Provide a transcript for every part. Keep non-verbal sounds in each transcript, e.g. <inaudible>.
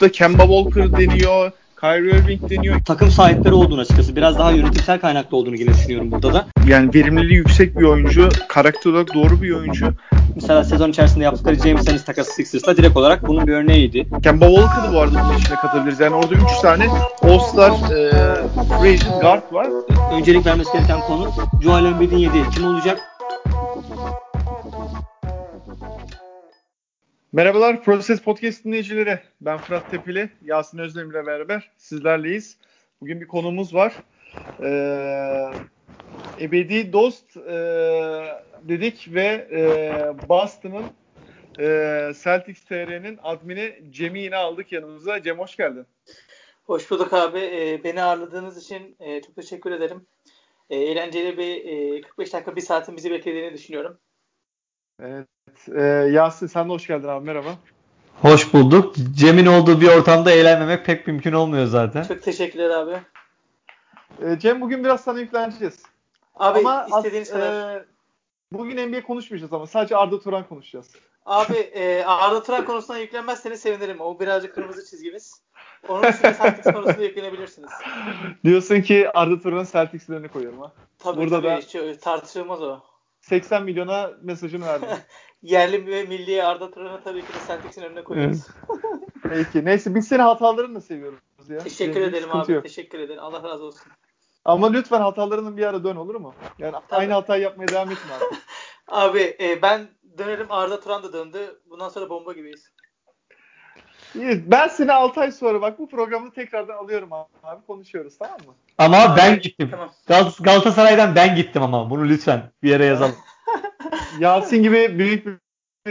da Kemba Walker deniyor. Kyrie Irving deniyor. Takım sahipleri olduğunu açıkçası. Biraz daha yönetimsel kaynaklı olduğunu yine düşünüyorum burada da. Yani verimliliği yüksek bir oyuncu. Karakter olarak doğru bir oyuncu. Mesela sezon içerisinde yaptıkları James Ennis takası Sixers'la direkt olarak bunun bir örneğiydi. Kemba Walker'ı bu arada bunun içine katabiliriz. Yani orada 3 tane All-Star e, free guard var. Öncelik vermesi gereken konu Joel Embiid'in yediği kim olacak? Merhabalar Proses Podcast dinleyicileri. Ben Fırat Tepili, Yasin Özdemir ile beraber sizlerleyiz. Bugün bir konumuz var. Ee, ebedi dost e, dedik ve e, Boston'ın e, Celtics TR'nin admini Cem'i yine aldık yanımıza. Cem hoş geldin. Hoş bulduk abi. E, beni ağırladığınız için e, çok teşekkür ederim. E, eğlenceli bir e, 45 dakika bir saatin bizi beklediğini düşünüyorum. Evet. E, Yasin sen de hoş geldin abi merhaba. Hoş bulduk. Cem'in olduğu bir ortamda eğlenmemek pek mümkün olmuyor zaten. Çok teşekkürler abi. E, Cem bugün biraz sana yükleneceğiz. Abi ama istediğiniz kadar. E, bugün NBA konuşmayacağız ama sadece Arda Turan konuşacağız. Abi e, Arda Turan konusuna yüklenmezseniz sevinirim. O birazcık kırmızı çizgimiz. Onun dışında Celtics <laughs> konusunda yüklenebilirsiniz. Diyorsun ki Arda Turan'ın Celtics'lerini koyuyorum ha. Tabii Burada tabii. da- Hiç tartışılmaz o. 80 milyona mesajını verdim. <laughs> Yerli ve milli Arda Turan'ı tabii ki de Celtics'in önüne koyuyoruz. Peki. Neyse biz senin hatalarını da seviyoruz ya. Teşekkür Senin ederim abi. yok. Teşekkür ederim. Allah razı olsun. Ama lütfen hatalarının bir ara dön olur mu? Yani aynı hatayı yapmaya devam etme abi. <laughs> Abi e, ben dönerim Arda Turan da döndü. Bundan sonra bomba gibiyiz. İyi, Ben seni 6 ay sonra bak bu programı tekrardan alıyorum abi. abi konuşuyoruz tamam mı? Ama ben gittim. Tamam. Gal- Galatasaray'dan ben gittim ama bunu lütfen bir yere yazalım. <laughs> <laughs> Yasin gibi büyük bir-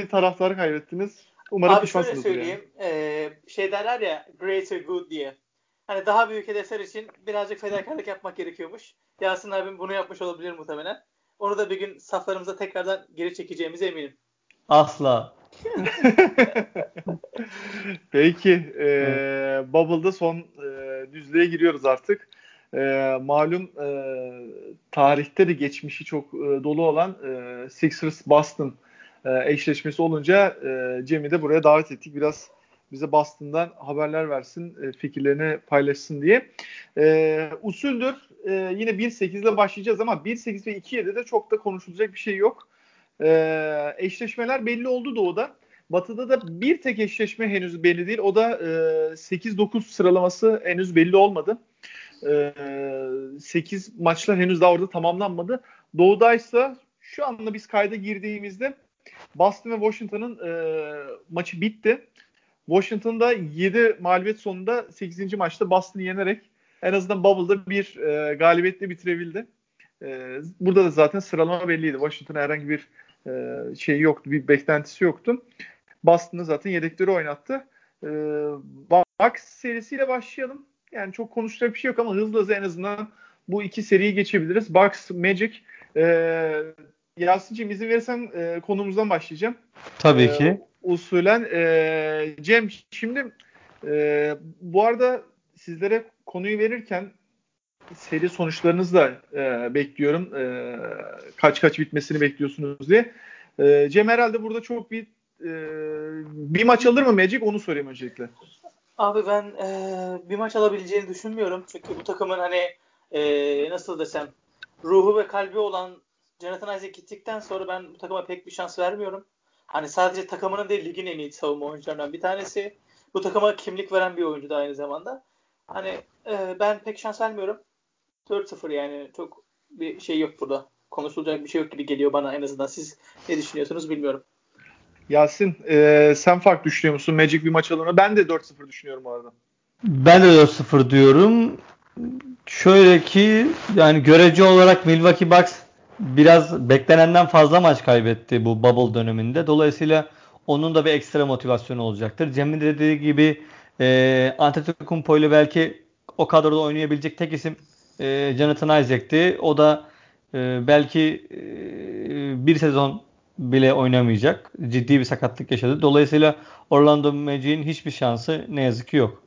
taraftarı kaybettiniz. Umarım Abi şöyle pişmansınızdır yani. söyleyeyim. e, şey derler ya greater good diye. Hani daha büyük hedefler için birazcık fedakarlık yapmak gerekiyormuş. Yasin abim bunu yapmış olabilir muhtemelen. Onu da bir gün saflarımıza tekrardan geri çekeceğimize eminim. Asla. <laughs> Peki. E, Bubble'da son e, düzlüğe giriyoruz artık. E, malum e, tarihte de geçmişi çok e, dolu olan e, Sixers Boston e, eşleşmesi olunca e, Cem'i de buraya davet ettik. Biraz bize Boston'dan haberler versin, e, fikirlerini paylaşsın diye. E, usuldür. E, yine 1-8 ile başlayacağız ama 1-8 ve 2-7'de de çok da konuşulacak bir şey yok. E, eşleşmeler belli oldu Doğu'da. Batı'da da bir tek eşleşme henüz belli değil. O da e, 8-9 sıralaması henüz belli olmadı. E, 8 maçlar henüz daha orada tamamlanmadı. Doğu'daysa şu anda biz kayda girdiğimizde Boston ve Washington'ın e, maçı bitti. Washington'da 7 mağlubiyet sonunda 8. maçta Boston'ı yenerek en azından Bubble'da bir e, galibiyetle bitirebildi. E, burada da zaten sıralama belliydi. Washington'a herhangi bir e, şey yoktu, bir beklentisi yoktu. Boston'da zaten yedekleri oynattı. E, Bucks serisiyle başlayalım. Yani çok konuşacak bir şey yok ama hızlı hızlı en azından bu iki seriyi geçebiliriz. Bucks, Magic. E, Yasin'cim izin verirsen e, konumuzdan başlayacağım. Tabii Ee, ki. usulen. E, Cem şimdi e, bu arada sizlere konuyu verirken seri sonuçlarınızı da e, bekliyorum. E, kaç kaç bitmesini bekliyorsunuz diye. E, Cem herhalde burada çok bir e, bir maç alır mı Magic onu sorayım öncelikle. Abi ben e, bir maç alabileceğini düşünmüyorum. Çünkü bu takımın hani e, nasıl desem ruhu ve kalbi olan Jonathan Isaac gittikten sonra ben bu takıma pek bir şans vermiyorum. Hani sadece takımının değil ligin en iyi savunma oyuncularından bir tanesi. Bu takıma kimlik veren bir oyuncu da aynı zamanda. Hani e, ben pek şans vermiyorum. 4-0 yani çok bir şey yok burada. Konuşulacak bir şey yok gibi geliyor bana en azından. Siz ne düşünüyorsunuz bilmiyorum. Yasin e, sen farklı düşünüyor musun? Magic bir maç alır? Ben de 4-0 düşünüyorum arada. Ben de 4-0 diyorum. Şöyle ki yani görece olarak Milwaukee Bucks biraz beklenenden fazla maç kaybetti bu bubble döneminde. Dolayısıyla onun da bir ekstra motivasyonu olacaktır. Cem'in dediği gibi e, Antetokounmpo ile belki o kadroda oynayabilecek tek isim e, Jonathan Isaac'ti. O da e, belki e, bir sezon bile oynamayacak. Ciddi bir sakatlık yaşadı. Dolayısıyla Orlando Magic'in hiçbir şansı ne yazık ki yok.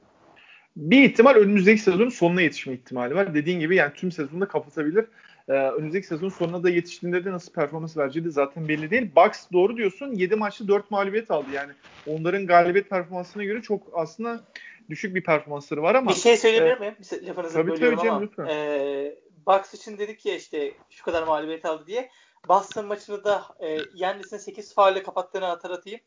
Bir ihtimal önümüzdeki sezonun sonuna yetişme ihtimali var. Dediğin gibi yani tüm sezonu da kapatabilir. e, önümüzdeki sezon sonuna da yetiştiğinde de nasıl performans vereceği de zaten belli değil. Bucks doğru diyorsun 7 maçta 4 mağlubiyet aldı yani. Onların galibiyet performansına göre çok aslında düşük bir performansları var ama. Bir şey söyleyebilir e, miyim? Lafınızı tabii, bölüyorum tabii, ama. lütfen. E, Bucks için dedik ya işte şu kadar mağlubiyet aldı diye. Boston maçını da e, Yannis'in 8 faulle kapattığını hatırlatayım.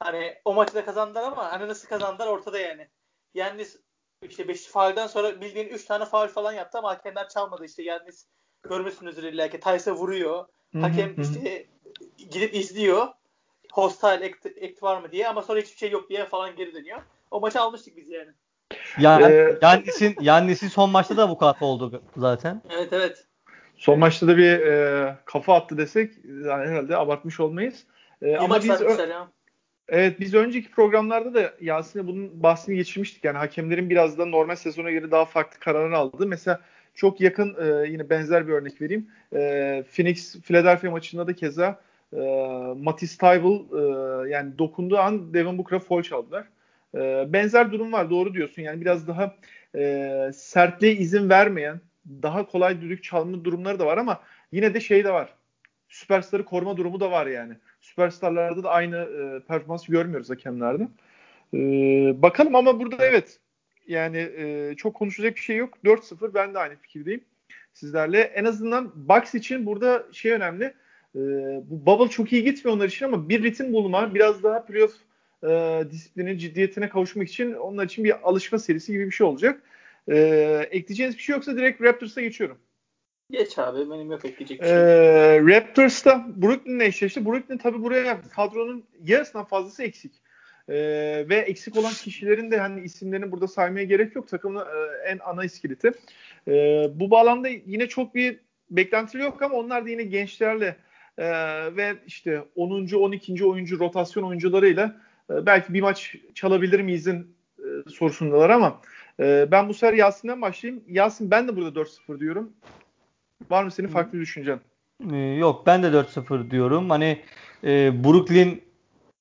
Hani o maçı da kazandılar ama hani nasıl kazandılar ortada yani. Yannis işte 5 faulden sonra bildiğin 3 tane faul falan yaptı ama hakemler çalmadı işte. Yannis görmüşsünüzdür illa ki. Tyson vuruyor. Hakem işte gidip izliyor. Hostile act, act var mı diye ama sonra hiçbir şey yok diye falan geri dönüyor. O maçı almıştık biz yani. Yani ee, Yannis'in Yannis'in son maçta da vukuat oldu zaten. Evet evet. Son maçta da bir e, kafa attı desek yani herhalde abartmış olmayız. E, ama biz. Evet biz önceki programlarda da Yasin'e bunun bahsini geçirmiştik. Yani hakemlerin biraz da normal sezona göre daha farklı kararlar aldı. Mesela çok yakın e, yine benzer bir örnek vereyim. E, Phoenix Philadelphia maçında da keza e, Matisse Tybal e, yani dokunduğu an Devin Booker'a foul çaldılar. E, benzer durum var doğru diyorsun. Yani biraz daha e, sertliğe izin vermeyen daha kolay düdük çalma durumları da var ama yine de şey de var. Süperstarı koruma durumu da var yani. Süperstarlarda da aynı e, performansı görmüyoruz hakemlerde. E, bakalım ama burada evet yani e, çok konuşacak bir şey yok. 4-0 ben de aynı fikirdeyim sizlerle. En azından Bucks için burada şey önemli. E, bu bubble çok iyi gitmiyor onlar için ama bir ritim bulma, biraz daha playoff e, disiplinin ciddiyetine kavuşmak için onlar için bir alışma serisi gibi bir şey olacak. E, ekleyeceğiniz bir şey yoksa direkt Raptors'a geçiyorum. Geç abi benim yok ekleyecek bir şey. Ee, Raptors'ta Brooklyn'le eşleşti. Brooklyn tabi buraya kadronun yarısından fazlası eksik. Ee, ve eksik olan kişilerin de hani isimlerini burada saymaya gerek yok. Takımın e, en ana iskeleti. Ee, bu bağlamda yine çok bir beklenti yok ama onlar da yine gençlerle e, ve işte 10. 12. oyuncu rotasyon oyuncularıyla e, belki bir maç çalabilir miyizin e, sorusundalar ama e, ben bu sefer Yasin'den başlayayım. Yasin ben de burada 4-0 diyorum. Var mı senin farklı bir düşüncen? Ee, yok ben de 4-0 diyorum. Hani e, Brooklyn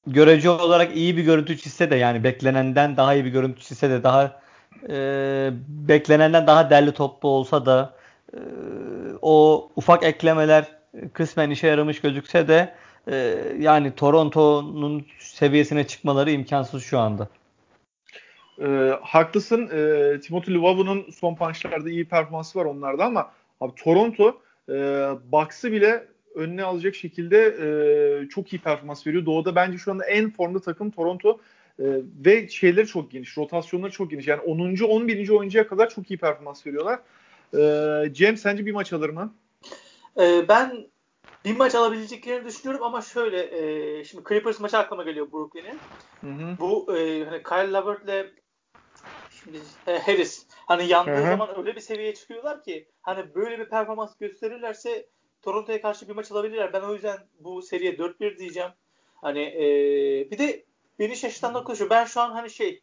görece olarak iyi bir görüntü çizse de yani beklenenden daha iyi bir görüntü çizse de daha e, beklenenden daha derli toplu olsa da e, o ufak eklemeler kısmen işe yaramış gözükse de e, yani Toronto'nun seviyesine çıkmaları imkansız şu anda. E, haklısın. E, Timothy Luvavu'nun son punchlarda iyi performansı var onlarda ama abi Toronto e, Bucks'ı bile önüne alacak şekilde e, çok iyi performans veriyor. Doğu'da bence şu anda en formda takım Toronto e, ve şeyleri çok geniş, rotasyonları çok geniş. Yani 10. 11. oyuncuya kadar çok iyi performans veriyorlar. E, Cem sence bir maç alır mı? E, ben bir maç alabileceklerini düşünüyorum ama şöyle e, şimdi Clippers maçı aklıma geliyor Brooklyn'in. Bu e, hani Kyle Levert'le e, Harris hani yandığı Hı-hı. zaman öyle bir seviyeye çıkıyorlar ki hani böyle bir performans gösterirlerse Toronto'ya karşı bir maç alabilirler. Ben o yüzden bu seriye 4-1 diyeceğim. Hani e, bir de beni şaşırtan nokta şu. Ben şu an hani şey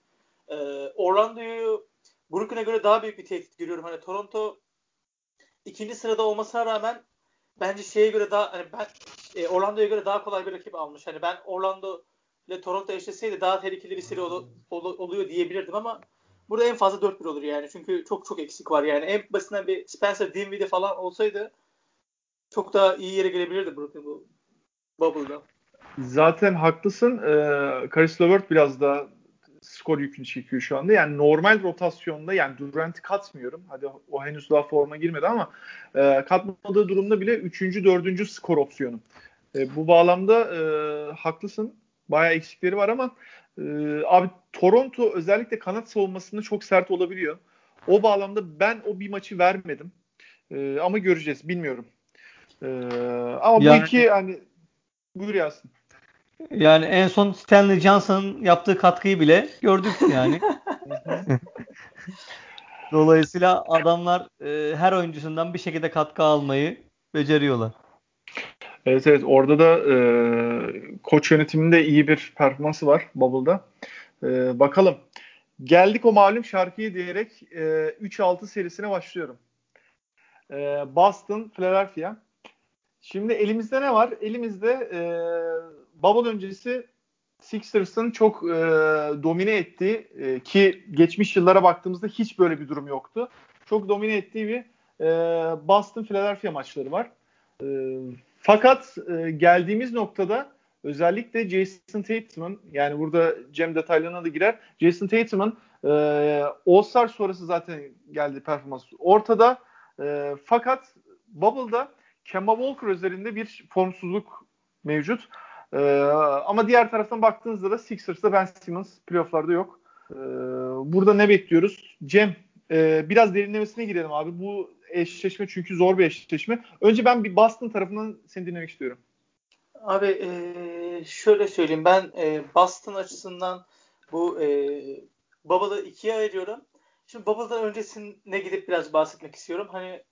e, Orlando'yu Brooklyn'e göre daha büyük bir tehdit görüyorum. Hani Toronto ikinci sırada olmasına rağmen bence şeye göre daha hani ben e, Orlando'ya göre daha kolay bir rakip almış. Hani ben Orlando ile Toronto eşleşseydi daha tehlikeli bir seri ol, ol, oluyor diyebilirdim ama burada en fazla 4-1 olur yani. Çünkü çok çok eksik var yani. En basitinden bir Spencer Dinwiddie falan olsaydı çok daha iyi yere gelebilirdi Brooklyn bu Bubble'da. Zaten haklısın. Ee, Karis Levert biraz daha skor yükünü çekiyor şu anda. Yani normal rotasyonda yani Durant'i katmıyorum. Hadi o henüz daha forma girmedi ama e, katmadığı durumda bile 3. 4. skor opsiyonu. E, bu bağlamda e, haklısın. Bayağı eksikleri var ama e, abi Toronto özellikle kanat savunmasında çok sert olabiliyor. O bağlamda ben o bir maçı vermedim. E, ama göreceğiz. Bilmiyorum. E, ama yani, bu iki hani buyur Yasin. Yani en son Stanley Johnson'ın yaptığı katkıyı bile gördük yani. <laughs> <laughs> Dolayısıyla adamlar e, her oyuncusundan bir şekilde katkı almayı beceriyorlar. Evet evet orada da e, koç yönetiminde iyi bir performansı var Bubble'da. E, bakalım. Geldik o malum şarkıyı diyerek e, 3-6 serisine başlıyorum. E, Boston, Philadelphia. Şimdi elimizde ne var? Elimizde e, Bubble öncesi Sixers'ın çok e, domine ettiği e, ki geçmiş yıllara baktığımızda hiç böyle bir durum yoktu. Çok domine ettiği bir e, Boston Philadelphia maçları var. E, fakat e, geldiğimiz noktada özellikle Jason Tatum'un yani burada Cem detaylarına da girer. Jason Tatum'un e, All-Star sonrası zaten geldi performans ortada. E, fakat Bubble'da Kemba Walker üzerinde bir formsuzluk mevcut. E, ama diğer taraftan baktığınızda da Sixers'ta Ben Simmons playofflarda yok. E, burada ne bekliyoruz? Cem e, biraz derinlemesine girelim abi. Bu eşleşme çünkü zor bir eşleşme. Önce ben bir Boston tarafından seni dinlemek istiyorum. Abi e, şöyle söyleyeyim ben e, Boston açısından bu e, Bubble'ı ikiye ayırıyorum. Şimdi Bubble'dan öncesine gidip biraz bahsetmek istiyorum. Hani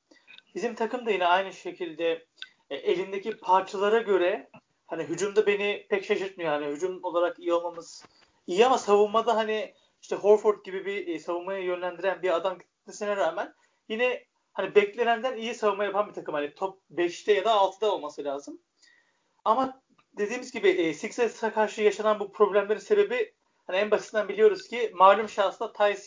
bizim takım da yine aynı şekilde e, elindeki parçalara göre hani hücumda beni pek şaşırtmıyor. Hani hücum olarak iyi olmamız iyi ama savunmada hani işte Horford gibi bir e, savunmaya yönlendiren bir adam gitmesine rağmen yine hani beklenenden iyi savunma yapan bir takım. Hani top 5'te ya da 6'da olması lazım. Ama dediğimiz gibi e, Sixers'a karşı yaşanan bu problemlerin sebebi hani en basitinden biliyoruz ki malum şahsla Tice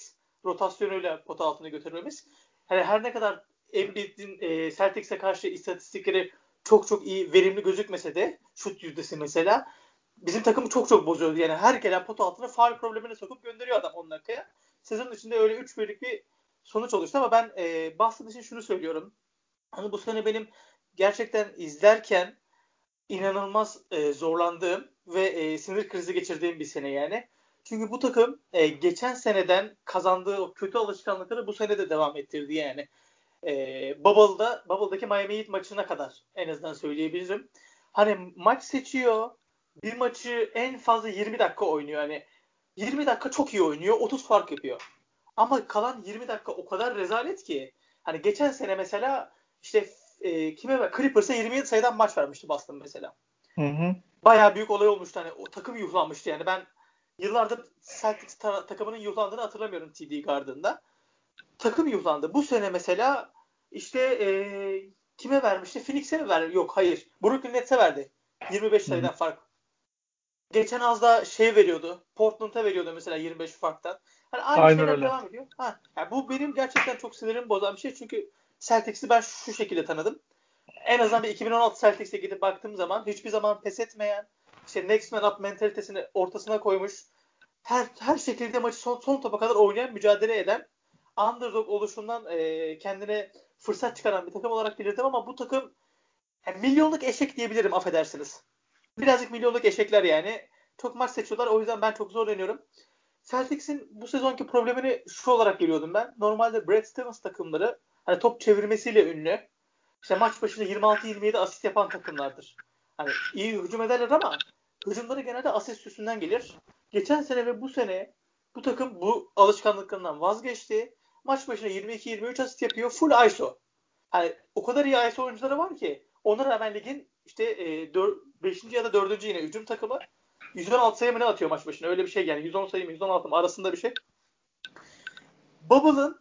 rotasyonuyla pota altına götürmemiz. Hani her ne kadar Embiid'in e, Celtics'e karşı istatistikleri çok çok iyi verimli gözükmese de şut yüzdesi mesela bizim takımı çok çok bozuyordu. Yani her gelen pot altına faal problemine sokup gönderiyor adam 10 dakikaya. Sezon içinde öyle 3 birlik bir sonuç oluştu ama ben e, Boston için şunu söylüyorum. Hani bu sene benim gerçekten izlerken inanılmaz e, zorlandığım ve e, sinir krizi geçirdiğim bir sene yani. Çünkü bu takım e, geçen seneden kazandığı o kötü alışkanlıkları bu sene de devam ettirdi yani. E, Bubble'da, Bubble'daki Miami Heat maçına kadar en azından söyleyebilirim. Hani maç seçiyor, bir maçı en fazla 20 dakika oynuyor. Yani 20 dakika çok iyi oynuyor, 30 fark yapıyor. Ama kalan 20 dakika o kadar rezalet ki. Hani geçen sene mesela işte e, kime ver? Clippers'a 27 sayıdan maç vermişti Boston mesela. Hı hı. Bayağı büyük olay olmuştu. Hani o takım yuhlanmıştı yani. Ben yıllardır Celtics ta- takımının yuhlandığını hatırlamıyorum TD Garden'da. Takım yuhlandı. Bu sene mesela işte e, kime vermişti? Phoenix'e mi verdi? Yok hayır. Brooklyn Nets'e verdi. 25 sayıdan fark. Geçen az da şey veriyordu. Portland'a veriyordu mesela 25 farktan. Hani aynı Aynen şeyler öyle. devam ediyor. Ha, yani bu benim gerçekten çok sinirimi bozan bir şey. Çünkü Celtics'i ben şu şekilde tanıdım. En azından bir 2016 Celtics'e gidip baktığım zaman hiçbir zaman pes etmeyen, işte next man up mentalitesini ortasına koymuş, her her şekilde maçı son, son topa kadar oynayan, mücadele eden, underdog oluşundan e, kendine fırsat çıkaran bir takım olarak bilirdim ama bu takım yani milyonluk eşek diyebilirim affedersiniz. Birazcık milyonluk eşekler yani. Çok maç seçiyorlar. O yüzden ben çok zorlanıyorum. Celtics'in bu sezonki problemini şu olarak görüyordum ben. Normalde Brad Stevens takımları hani top çevirmesiyle ünlü. İşte maç başında 26-27 asist yapan takımlardır. Hani iyi hücum ederler ama hücumları genelde asist üstünden gelir. Geçen sene ve bu sene bu takım bu alışkanlıklarından vazgeçti. Maç başına 22-23 asist yapıyor. Full ISO. Hani o kadar iyi ISO oyuncuları var ki ona rağmen ligin işte e, 5. ya da 4. yine hücum takımı 116 sayı mı ne atıyor maç başına? Öyle bir şey yani 110 sayı mı 116 mı arasında bir şey. Bubble'ın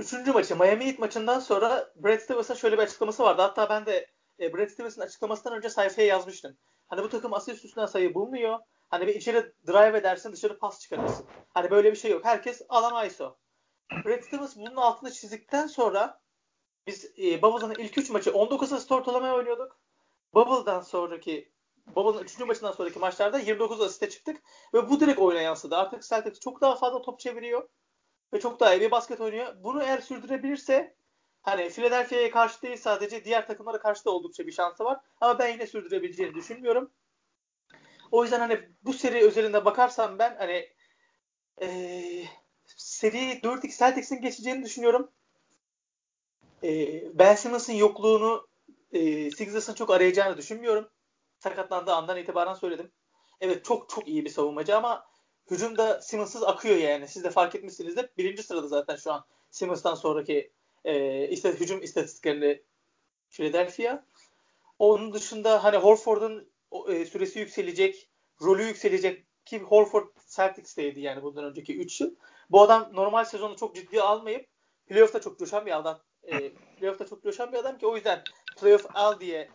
Üçüncü maçı Miami Heat maçından sonra Brad Stevens'ın şöyle bir açıklaması vardı. Hatta ben de e, Brad Stevens'ın açıklamasından önce sayfaya yazmıştım. Hani bu takım asist üstünden sayı bulmuyor. Hani bir içeri drive edersin dışarı pas çıkarırsın. Hani böyle bir şey yok. Herkes alan ISO. Brad Stevens bunun altını çizdikten sonra biz e, Bubble'ın ilk 3 maçı 19 asist ortalamaya oynuyorduk. Bubble'dan sonraki Bubble'ın 3. maçından sonraki maçlarda 29 asiste çıktık ve bu direkt oyuna yansıdı. Artık Celtics çok daha fazla top çeviriyor ve çok daha iyi bir basket oynuyor. Bunu eğer sürdürebilirse hani Philadelphia'ya karşı değil sadece diğer takımlara karşı da oldukça bir şansı var. Ama ben yine sürdürebileceğini düşünmüyorum. O yüzden hani bu seri özelinde bakarsam ben hani ee, seri 4-2 Celtics'in geçeceğini düşünüyorum. E, ben Simmons'ın yokluğunu e, Sixers'ın çok arayacağını düşünmüyorum. Sakatlandığı andan itibaren söyledim. Evet çok çok iyi bir savunmacı ama hücumda Simmons'ız akıyor yani. Siz de fark etmişsinizdir. Birinci sırada zaten şu an Simmons'tan sonraki e, istat hücum istatistiklerinde Philadelphia. Onun dışında hani Horford'un e, süresi yükselecek, rolü yükselecek ki Horford Celtics'teydi yani bundan önceki 3 yıl. Bu adam normal sezonu çok ciddiye almayıp playoff'ta çok coşan bir adam. E, playoff'ta çok coşan bir adam ki o yüzden playoff al diye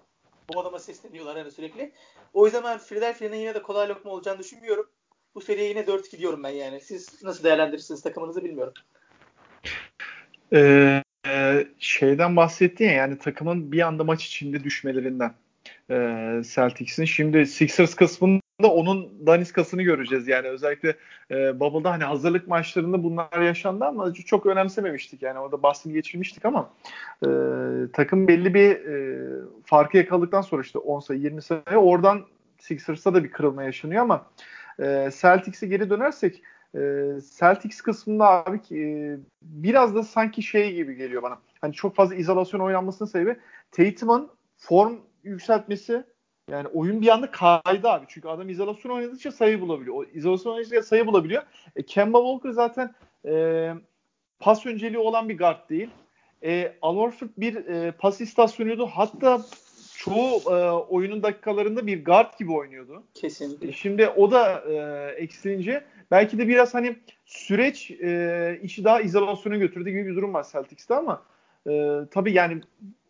bu adama sesleniyorlar hani sürekli. O yüzden ben Philadelphia'nın yine de kolay lokma olacağını düşünmüyorum bu seriye yine 4-2 diyorum ben yani. Siz nasıl değerlendirirsiniz takımınızı bilmiyorum. Ee, şeyden bahsettin ya yani takımın bir anda maç içinde düşmelerinden e, Celtics'in. Şimdi Sixers kısmında onun daniskasını göreceğiz. Yani özellikle e, Bubble'da hani hazırlık maçlarında bunlar yaşandı ama çok önemsememiştik. Yani orada bahsini geçirmiştik ama e, takım belli bir e, farkı yakaladıktan sonra işte 10 sayı 20 sayı oradan Sixers'ta da bir kırılma yaşanıyor ama e, Celtics'e geri dönersek e, Celtics kısmında abi e, biraz da sanki şey gibi geliyor bana. Hani çok fazla izolasyon oynanmasının sebebi Tatum'un form yükseltmesi yani oyun bir anda kaydı abi. Çünkü adam izolasyon oynadıkça sayı bulabiliyor. O izolasyon oynadıkça sayı bulabiliyor. E, Kemba Walker zaten e, pas önceliği olan bir guard değil. E, Al Horford bir e, pas istasyonuydu. Hatta çoğu e, oyunun dakikalarında bir guard gibi oynuyordu. Kesinlikle. E, şimdi o da e, eksilince belki de biraz hani süreç e, işi daha izolasyona götürdü gibi bir durum var Celtics'te ama e, tabii yani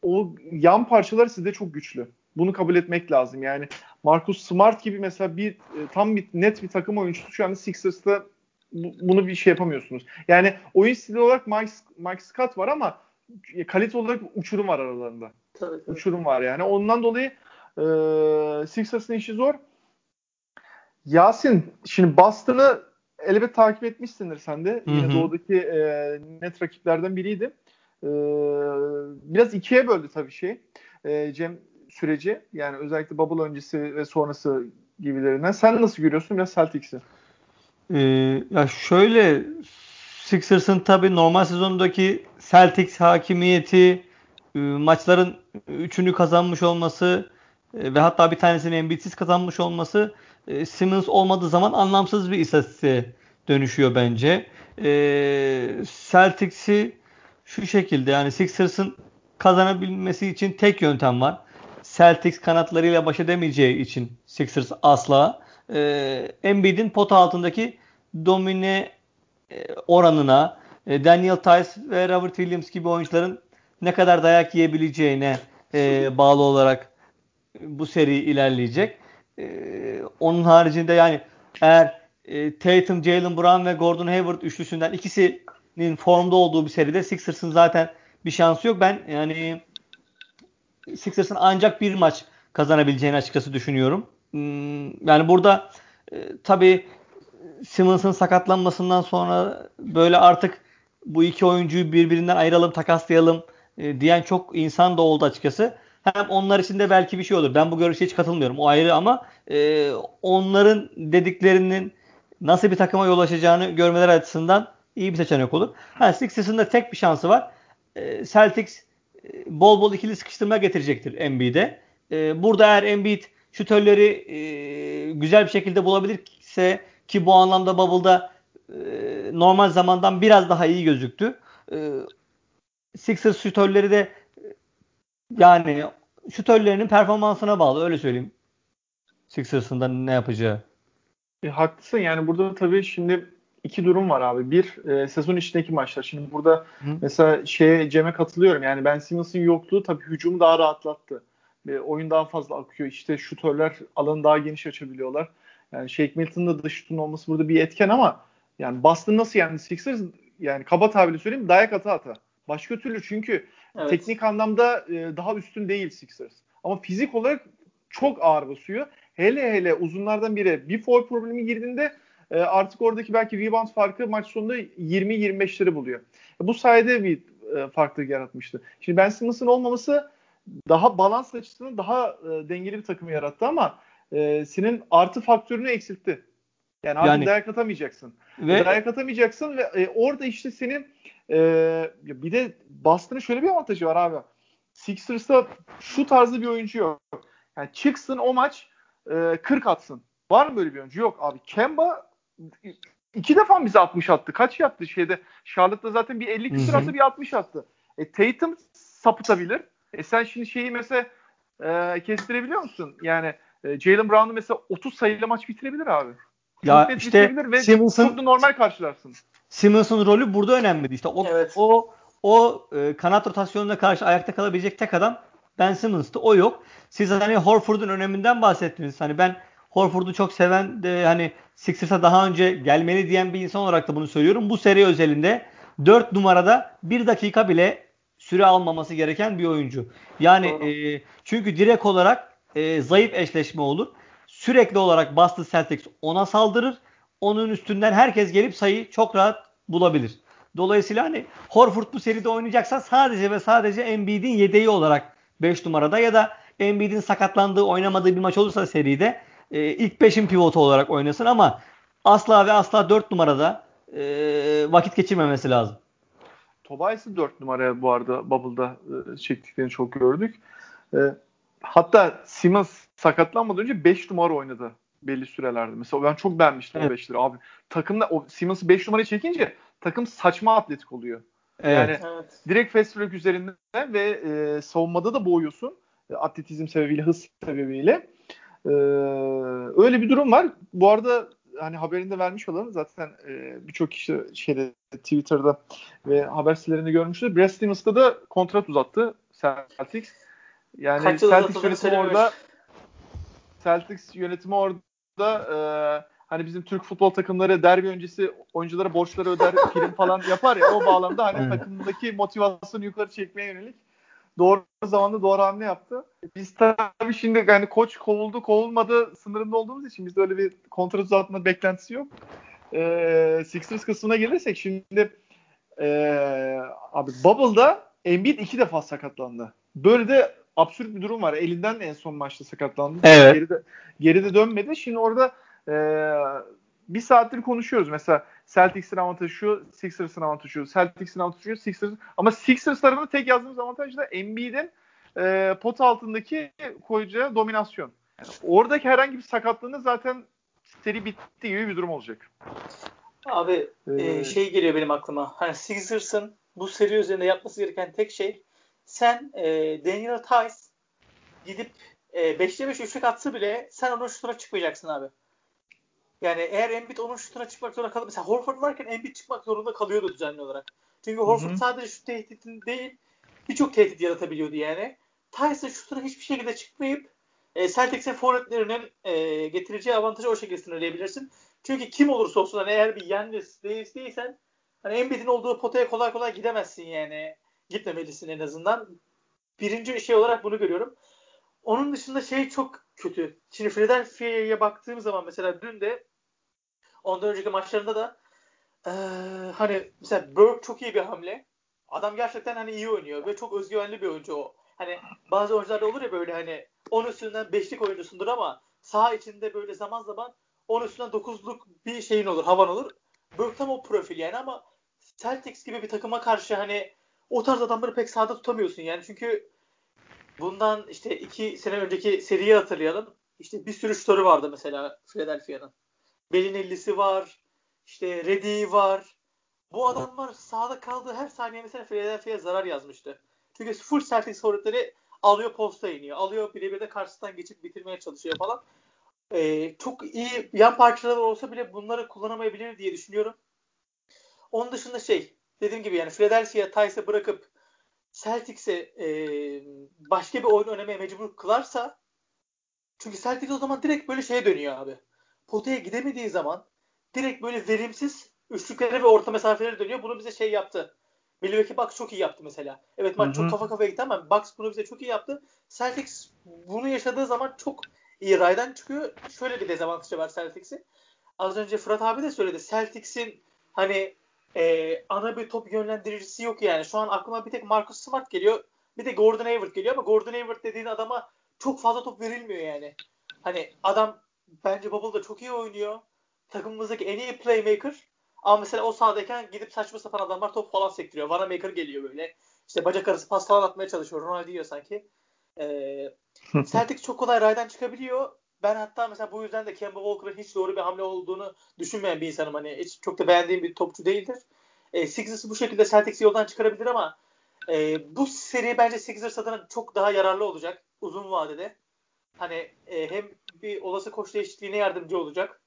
o yan parçalar sizde çok güçlü. Bunu kabul etmek lazım. Yani Marcus Smart gibi mesela bir e, tam bir net bir takım oyuncusu şu anda Sixers'ta bunu bir şey yapamıyorsunuz. Yani oyun stili olarak Mike, Mike Scott var ama kalite olarak uçurum var aralarında. Tabii, tabii. Uçurum var yani. Ondan dolayı e, Sixers'ın işi zor. Yasin, şimdi Boston'ı elbet takip etmişsindir sen de. Yine doğudaki e, net rakiplerden biriydi. E, biraz ikiye böldü tabii şey. E, Cem süreci. Yani özellikle bubble öncesi ve sonrası gibilerinden. Sen nasıl görüyorsun biraz Celtics'i? Ee, ya şöyle Sixers'ın tabii normal sezondaki Celtics hakimiyeti, e, maçların üçünü kazanmış olması e, ve hatta bir tanesini Embiid'siz kazanmış olması e, Simmons olmadığı zaman anlamsız bir istatistiğe dönüşüyor bence. Celtics'i şu şekilde yani Sixers'ın kazanabilmesi için tek yöntem var. Celtics kanatlarıyla baş edemeyeceği için Sixers asla e, Embiid'in pot altındaki domine e, oranına e, Daniel Tice ve Robert Williams gibi oyuncuların ne kadar dayak yiyebileceğine e, bağlı olarak bu seri ilerleyecek. E, onun haricinde yani eğer e, Tatum, Jalen Brown ve Gordon Hayward üçlüsünden ikisinin formda olduğu bir seride Sixers'ın zaten bir şansı yok. Ben yani Sixers'ın ancak bir maç kazanabileceğini açıkçası düşünüyorum. Hmm, yani burada e, tabii Simmons'ın sakatlanmasından sonra böyle artık bu iki oyuncuyu birbirinden ayıralım, takaslayalım e, diyen çok insan da oldu açıkçası. Hem onlar için de belki bir şey olur. Ben bu görüşe hiç katılmıyorum. O ayrı ama e, onların dediklerinin nasıl bir takıma yol açacağını görmeleri açısından iyi bir seçenek olur. Ha, Sixers'ın da tek bir şansı var. Celtics bol bol ikili sıkıştırma getirecektir Embiid'e. E, burada eğer Embiid şütörleri e, güzel bir şekilde bulabilirse ki bu anlamda Bubble'da e, normal zamandan biraz daha iyi gözüktü. E, Sixers şütörleri de yani şütörlerinin performansına bağlı öyle söyleyeyim. Sixers'ın da ne yapacağı. E, haklısın yani burada tabii şimdi iki durum var abi. Bir e, sezon içindeki maçlar. Şimdi burada Hı. mesela şeye Cem'e katılıyorum. Yani Ben Simmons'ın yokluğu tabii hücumu daha rahatlattı. E, oyun daha fazla akıyor. İşte şutörler alanı daha geniş açabiliyorlar. Yani Shake Milton'ın da dış şutun olması burada bir etken ama yani Boston nasıl yani Sixers yani kaba tabirle söyleyeyim dayak ata ata. Başka türlü çünkü evet. teknik anlamda e, daha üstün değil Sixers. Ama fizik olarak çok ağır basıyor. Hele hele uzunlardan biri bir foul problemi girdiğinde e, artık oradaki belki rebound farkı maç sonunda 20-25'leri buluyor. Bu sayede bir e, farklılık yaratmıştı. Şimdi Ben Simmons'ın olmaması daha balans açısından daha e, dengeli bir takım yarattı ama e, senin artı faktörünü eksiltti. Yani artık yani, dayak atamayacaksın. Ve dayak atamayacaksın ve e, orada işte senin e, bir de Boston'ın şöyle bir avantajı var abi. Sixers'ta şu tarzı bir oyuncu yok. Yani çıksın o maç e, 40 atsın. Var mı böyle bir oyuncu? Yok abi. Kemba iki defa bize 60 attı. Kaç yaptı şeyde? Charlotte'da zaten bir 50 küsur attı bir 60 attı. E Tatum sapıtabilir. E sen şimdi şeyi mesela e, kestirebiliyor musun? Yani e, Jalen Brown'u mesela 30 sayıyla maç bitirebilir abi. Ya çok işte ve Simmons'ın çok da normal karşılarsın. Simmons'ın rolü burada önemli. İşte o evet. o o e, kanat rotasyonuna karşı ayakta kalabilecek tek adam Ben Simmons'tı. O yok. Siz hani Horford'un öneminden bahsettiniz. Hani ben Horford'u çok seven de hani Sixers'a daha önce gelmeli diyen bir insan olarak da bunu söylüyorum. Bu seri özelinde 4 numarada 1 dakika bile süre almaması gereken bir oyuncu. Yani e, çünkü direkt olarak e, zayıf eşleşme olur. Sürekli olarak Boston Celtics ona saldırır. Onun üstünden herkes gelip sayı çok rahat bulabilir. Dolayısıyla hani Horford bu seride oynayacaksa sadece ve sadece Embiid'in yedeği olarak 5 numarada ya da Embiid'in sakatlandığı oynamadığı bir maç olursa seride e, ilk 5'in pivotu olarak oynasın ama asla ve asla 4 numarada e, vakit geçirmemesi lazım. Tobias'ı 4 numaraya bu arada Bubble'da e, çektiklerini çok gördük. E, hatta Simmons sakatlanmadan önce 5 numara oynadı belli sürelerde. Mesela ben çok beğenmiştim evet. o 5'leri. Abi takımda o Simmons'ı 5 numaraya çekince takım saçma atletik oluyor. Evet. Yani evet. direkt fast break üzerinden ve e, savunmada da boğuyorsun. E, atletizm sebebiyle, hız sebebiyle. E, öyle bir durum var. Bu arada hani haberini de vermiş olalım. Zaten e, birçok kişi şeyde Twitter'da ve haber sitelerinde görmüştür. Brad Stevens'da da kontrat uzattı Celtics. Yani Kaç Celtics yönetimi orada Celtics yönetimi orada e, hani bizim Türk futbol takımları derbi öncesi oyunculara borçları öder prim falan yapar ya o bağlamda hani takımdaki motivasyonu yukarı çekmeye yönelik doğru zamanda doğru hamle yaptı. Biz tabii şimdi yani koç kovuldu kovulmadı sınırında olduğumuz için bizde öyle bir kontrat uzatma beklentisi yok. Ee, Sixers kısmına gelirsek şimdi ee, abi Bubble'da Embiid iki defa sakatlandı. Böyle de absürt bir durum var. Elinden en son maçta sakatlandı. Evet. Geride, geride dönmedi. Şimdi orada ee, bir saattir konuşuyoruz. Mesela Celtics'in avantajı şu, Sixers'ın avantajı şu, Celtics'in avantajı şu, Sixers. Ama Sixers tarafında tek yazdığımız avantaj da Embiid'in e, pot altındaki koyacağı dominasyon. Yani oradaki herhangi bir sakatlığında zaten seri bitti gibi bir durum olacak. Abi ee, e, şey geliyor benim aklıma. Hani Sixers'ın bu seri üzerinde yapması gereken tek şey sen e, Daniel Tice gidip e, 5'te 5 üçlük atsa bile sen onun şutuna çıkmayacaksın abi. Yani eğer Embiid onun şutuna çıkmak zorunda kalır. Mesela Horford varken Embiid çıkmak zorunda kalıyordu düzenli olarak. Çünkü Horford Hı-hı. sadece şut tehditin değil birçok tehdit yaratabiliyordu yani. Tyson şutuna hiçbir şekilde çıkmayıp e, Celtics'in forvetlerinin e, getireceği avantajı o şekilde sınırlayabilirsin. Çünkü kim olursa olsun hani eğer bir Yannis Davis değilsen hani Embiid'in olduğu potaya kolay kolay gidemezsin yani. Gitmemelisin en azından. Birinci şey olarak bunu görüyorum. Onun dışında şey çok kötü. Şimdi Philadelphia'ya baktığım zaman mesela dün de ondan önceki maçlarında da ee, hani mesela Burke çok iyi bir hamle. Adam gerçekten hani iyi oynuyor ve çok özgüvenli bir oyuncu o. Hani bazı oyuncularda olur ya böyle hani 10 üstünden 5'lik oyuncusundur ama saha içinde böyle zaman zaman 10 üstünden 9'luk bir şeyin olur, havan olur. Burke tam o profil yani ama Celtics gibi bir takıma karşı hani o tarz adamları pek sahada tutamıyorsun yani. Çünkü bundan işte iki sene önceki seriyi hatırlayalım. İşte bir sürü story vardı mesela Philadelphia'nın. Belinelli'si var. işte Reddy var. Bu adamlar sahada kaldığı her saniye mesela Philadelphia'ya zarar yazmıştı. Çünkü full Celtics forvetleri alıyor posta iniyor. Alıyor birebir de karşısından geçip bitirmeye çalışıyor falan. Ee, çok iyi yan parçalar olsa bile bunları kullanamayabilir diye düşünüyorum. Onun dışında şey dediğim gibi yani Philadelphia Tice'ı bırakıp Celtics'e e, başka bir oyun oynamaya mecbur kılarsa çünkü Celtics o zaman direkt böyle şeye dönüyor abi. Potaya gidemediği zaman direkt böyle verimsiz üçlüklere ve orta mesafelere dönüyor. Bunu bize şey yaptı. Milwaukee Bucks çok iyi yaptı mesela. Evet maç çok kafa kafaya gitti ama Bucks bunu bize çok iyi yaptı. Celtics bunu yaşadığı zaman çok iyi raydan çıkıyor. Şöyle bir dezavantajı var Celtics'in. Az önce Fırat abi de söyledi. Celtics'in hani e, ana bir top yönlendiricisi yok yani. Şu an aklıma bir tek Marcus Smart geliyor. Bir de Gordon Hayward geliyor ama Gordon Hayward dediğin adama çok fazla top verilmiyor yani. Hani adam bence Bubble'da çok iyi oynuyor. Takımımızdaki en iyi playmaker. Ama mesela o sahadayken gidip saçma sapan adamlar top falan sektiriyor. Vanamaker geliyor böyle. İşte bacak arası pas falan atmaya çalışıyor. Ronaldinho sanki. Ee, <laughs> Celtics çok kolay raydan çıkabiliyor. Ben hatta mesela bu yüzden de Kemba Walker'ın hiç doğru bir hamle olduğunu düşünmeyen bir insanım. Hani hiç çok da beğendiğim bir topçu değildir. E, Sixers bu şekilde Celtics'i yoldan çıkarabilir ama e, bu seri bence Sixers adına çok daha yararlı olacak uzun vadede. Hani e, hem bir olası koç değişikliğine yardımcı olacak.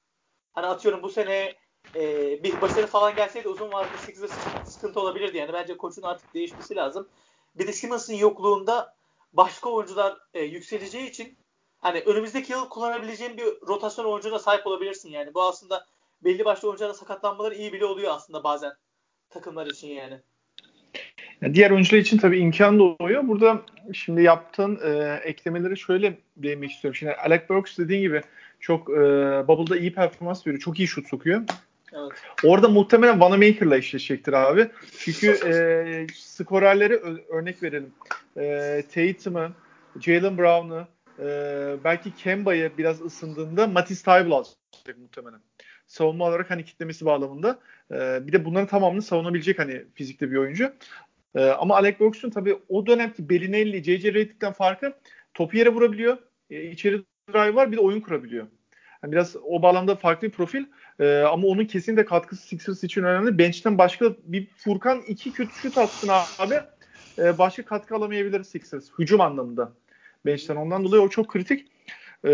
Hani atıyorum bu sene e, bir başarı falan gelseydi uzun vadede Sixers sıkıntı olabilirdi. Yani bence koçun artık değişmesi lazım. Bir de Simmons'ın yokluğunda başka oyuncular e, yükseleceği için hani önümüzdeki yıl kullanabileceğin bir rotasyon oyuncuna sahip olabilirsin yani. Bu aslında belli başlı oyuncuların sakatlanmaları iyi bile oluyor aslında bazen takımlar için yani. Diğer oyuncular için tabii imkan doğuyor. Burada şimdi yaptığın e, eklemeleri şöyle değinmek istiyorum. Şimdi Alec Burks dediğin gibi çok e, Bubble'da iyi performans veriyor. Çok iyi şut sokuyor. Evet. Orada muhtemelen Vanamaker'la eşleşecektir abi. Çünkü e, skorerleri örnek verelim. E, Tatum'u, Jalen Brown'u, e, belki Kemba'yı biraz ısındığında Matisse Thybulle alacak muhtemelen. Savunma olarak hani kitlemesi bağlamında. E, bir de bunların tamamını savunabilecek hani fizikte bir oyuncu. E, ama Alec Burks'un tabii o dönemki Bellinelli, J.J. Redick'ten farkı topu yere vurabiliyor. E, içeri drive var bir de oyun kurabiliyor. Yani biraz o bağlamda farklı bir profil. E, ama onun kesinlikle katkısı Sixers için önemli. Bench'ten başka bir Furkan iki kötü şut atsın abi. E, başka katkı alamayabilir Sixers. Hücum anlamında. Bench'ten. Ondan dolayı o çok kritik. E,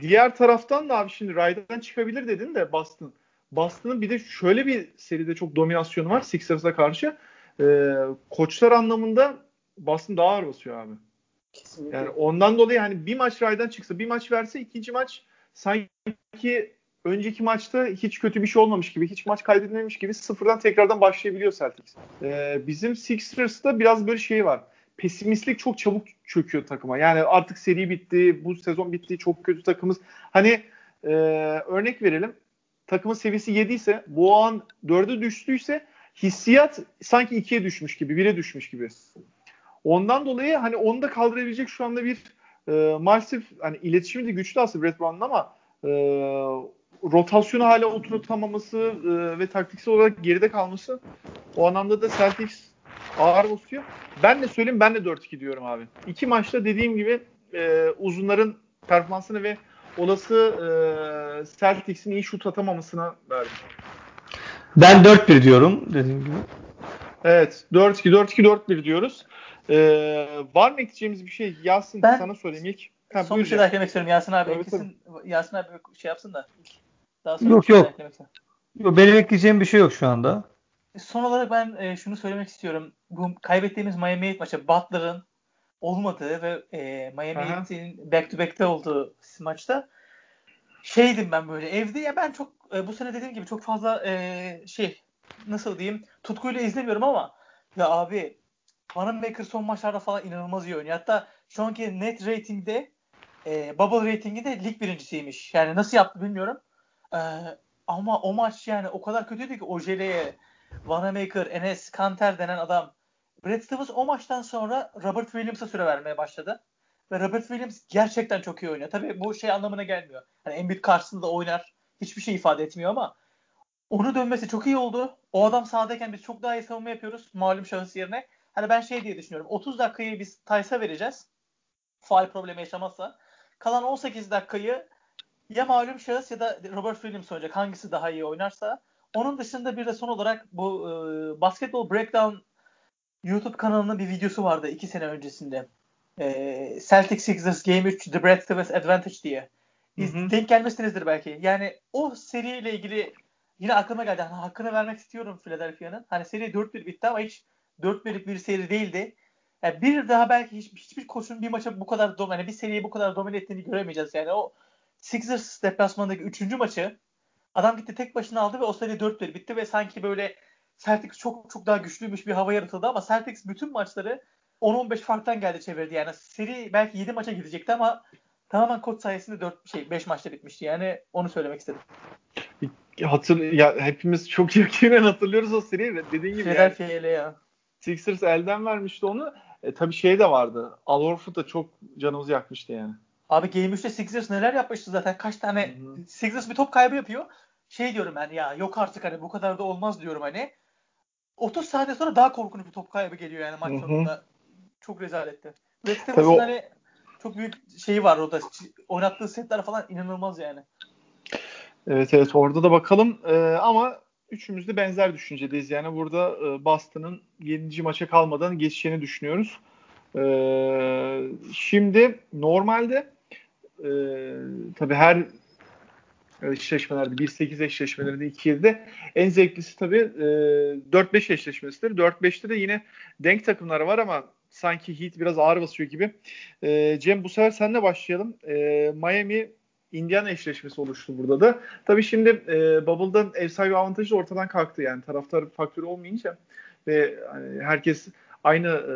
diğer taraftan da abi şimdi Ray'dan çıkabilir dedin de Boston. Boston'ın bir de şöyle bir seride çok dominasyonu var Sixers'a karşı. E, koçlar anlamında Boston daha ağır basıyor abi. Kesinlikle. Yani ondan dolayı hani bir maç raydan çıksa bir maç verse ikinci maç sanki önceki maçta hiç kötü bir şey olmamış gibi, hiç maç kaydedilmemiş gibi sıfırdan tekrardan başlayabiliyor Celtics. Ee, bizim Sixers'ta biraz böyle şey var. Pesimistlik çok çabuk çöküyor takıma. Yani artık seri bitti, bu sezon bitti, çok kötü takımız. Hani e, örnek verelim. Takımın seviyesi 7 ise bu an 4'e düştüyse hissiyat sanki 2'ye düşmüş gibi, 1'e düşmüş gibi. Ondan dolayı hani onu da kaldırabilecek şu anda bir e, maalesef hani iletişimi de güçlü aslında Brett Brown'un ama e, rotasyonu hala oturtamaması e, ve taktiksel olarak geride kalması o anlamda da Celtics ağır basıyor. Ben de söyleyeyim ben de 4-2 diyorum abi. İki maçta dediğim gibi e, uzunların performansını ve olası e, Celtics'in iyi şut atamamasına verdim. Ben 4-1 diyorum dediğim gibi. Evet 4-2 4-2 4-1 diyoruz. Ee, var mı ekleyeceğimiz bir şey? Yasin ben, sana sorayım ilk. Ha, son bir şey daha eklemek istiyorum Yasin abi. Evet, Kesin, Yasin abi şey yapsın da. Daha sonra yok şey yok. yok. Benim ekleyeceğim bir şey yok şu anda. Son olarak ben e, şunu söylemek istiyorum. Bu kaybettiğimiz Miami Heat maçı Butler'ın olmadığı ve e, Miami Heat'in back to back'te olduğu maçta şeydim ben böyle evde ya ben çok e, bu sene dediğim gibi çok fazla e, şey nasıl diyeyim tutkuyla izlemiyorum ama ya abi Wanamaker son maçlarda falan inanılmaz iyi oynuyor. Hatta şu anki net ratingde e, bubble ratinginde lig birincisiymiş. Yani nasıl yaptı bilmiyorum. E, ama o maç yani o kadar kötüydü ki Ojele'ye, Wanamaker, Enes Kanter denen adam Brad Stevens o maçtan sonra Robert Williams'a süre vermeye başladı. Ve Robert Williams gerçekten çok iyi oynuyor. Tabii bu şey anlamına gelmiyor. Hani Embiid karşısında oynar. Hiçbir şey ifade etmiyor ama onu dönmesi çok iyi oldu. O adam sahadayken biz çok daha iyi savunma yapıyoruz. Malum şahıs yerine. Hani ben şey diye düşünüyorum. 30 dakikayı biz Taysa vereceğiz. Faal problemi yaşamazsa. Kalan 18 dakikayı ya malum şahıs ya da Robert Williams oynayacak. Hangisi daha iyi oynarsa. Onun dışında bir de son olarak bu e, Basketball Breakdown YouTube kanalının bir videosu vardı iki sene öncesinde. E, Celtic Sixers Game 3 The Stevens Advantage diye. Hı hı. Denk gelmişsinizdir belki. Yani o seriyle ilgili yine aklıma geldi. Hani hakkını vermek istiyorum Philadelphia'nın. Hani seri 4-1 bitti ama hiç 4 birlik bir seri değildi. Yani bir daha belki hiç, hiçbir koçun bir maça bu kadar dom yani bir seriyi bu kadar domine ettiğini göremeyeceğiz. Yani o Sixers deplasmanındaki 3. maçı adam gitti tek başına aldı ve o seri 4-1 bitti ve sanki böyle Celtics çok çok daha güçlüymüş bir hava yaratıldı ama Celtics bütün maçları 10-15 farktan geldi çevirdi. Yani seri belki 7 maça gidecekti ama tamamen koç sayesinde 4 şey 5 maçta bitmişti. Yani onu söylemek istedim. Hatır ya hepimiz çok yakinen hatırlıyoruz o seriyi. Dediğin gibi Philadelphia yani. ya. Sixers elden vermişti onu. E, tabii şey de vardı. Al Horford da çok canımızı yakmıştı yani. Abi Game 3'te Sixers neler yapmıştı zaten. Kaç tane Hı-hı. Sixers bir top kaybı yapıyor. Şey diyorum ben ya yok artık hani bu kadar da olmaz diyorum hani. 30 saniye sonra daha korkunç bir top kaybı geliyor yani maç sonunda. Çok rezaletti. Red Stevens'ın hani çok büyük şeyi var orada. Oynattığı setler falan inanılmaz yani. Evet evet orada da bakalım. Ee, ama üçümüz de benzer düşüncedeyiz. Yani burada e, Boston'ın 7. maça kalmadan geçeceğini düşünüyoruz. E, şimdi normalde e, tabii her eşleşmelerde 1-8 eşleşmelerinde 2-7'de en zevklisi tabii e, 4-5 eşleşmesidir. 4-5'te de yine denk takımlar var ama sanki Heat biraz ağır basıyor gibi. E, Cem bu sefer senle başlayalım. E, Miami Indiana eşleşmesi oluştu burada da. Tabii şimdi e, Bubble'da ev sahibi avantajı ortadan kalktı yani taraftar faktörü olmayınca ve hani herkes aynı e,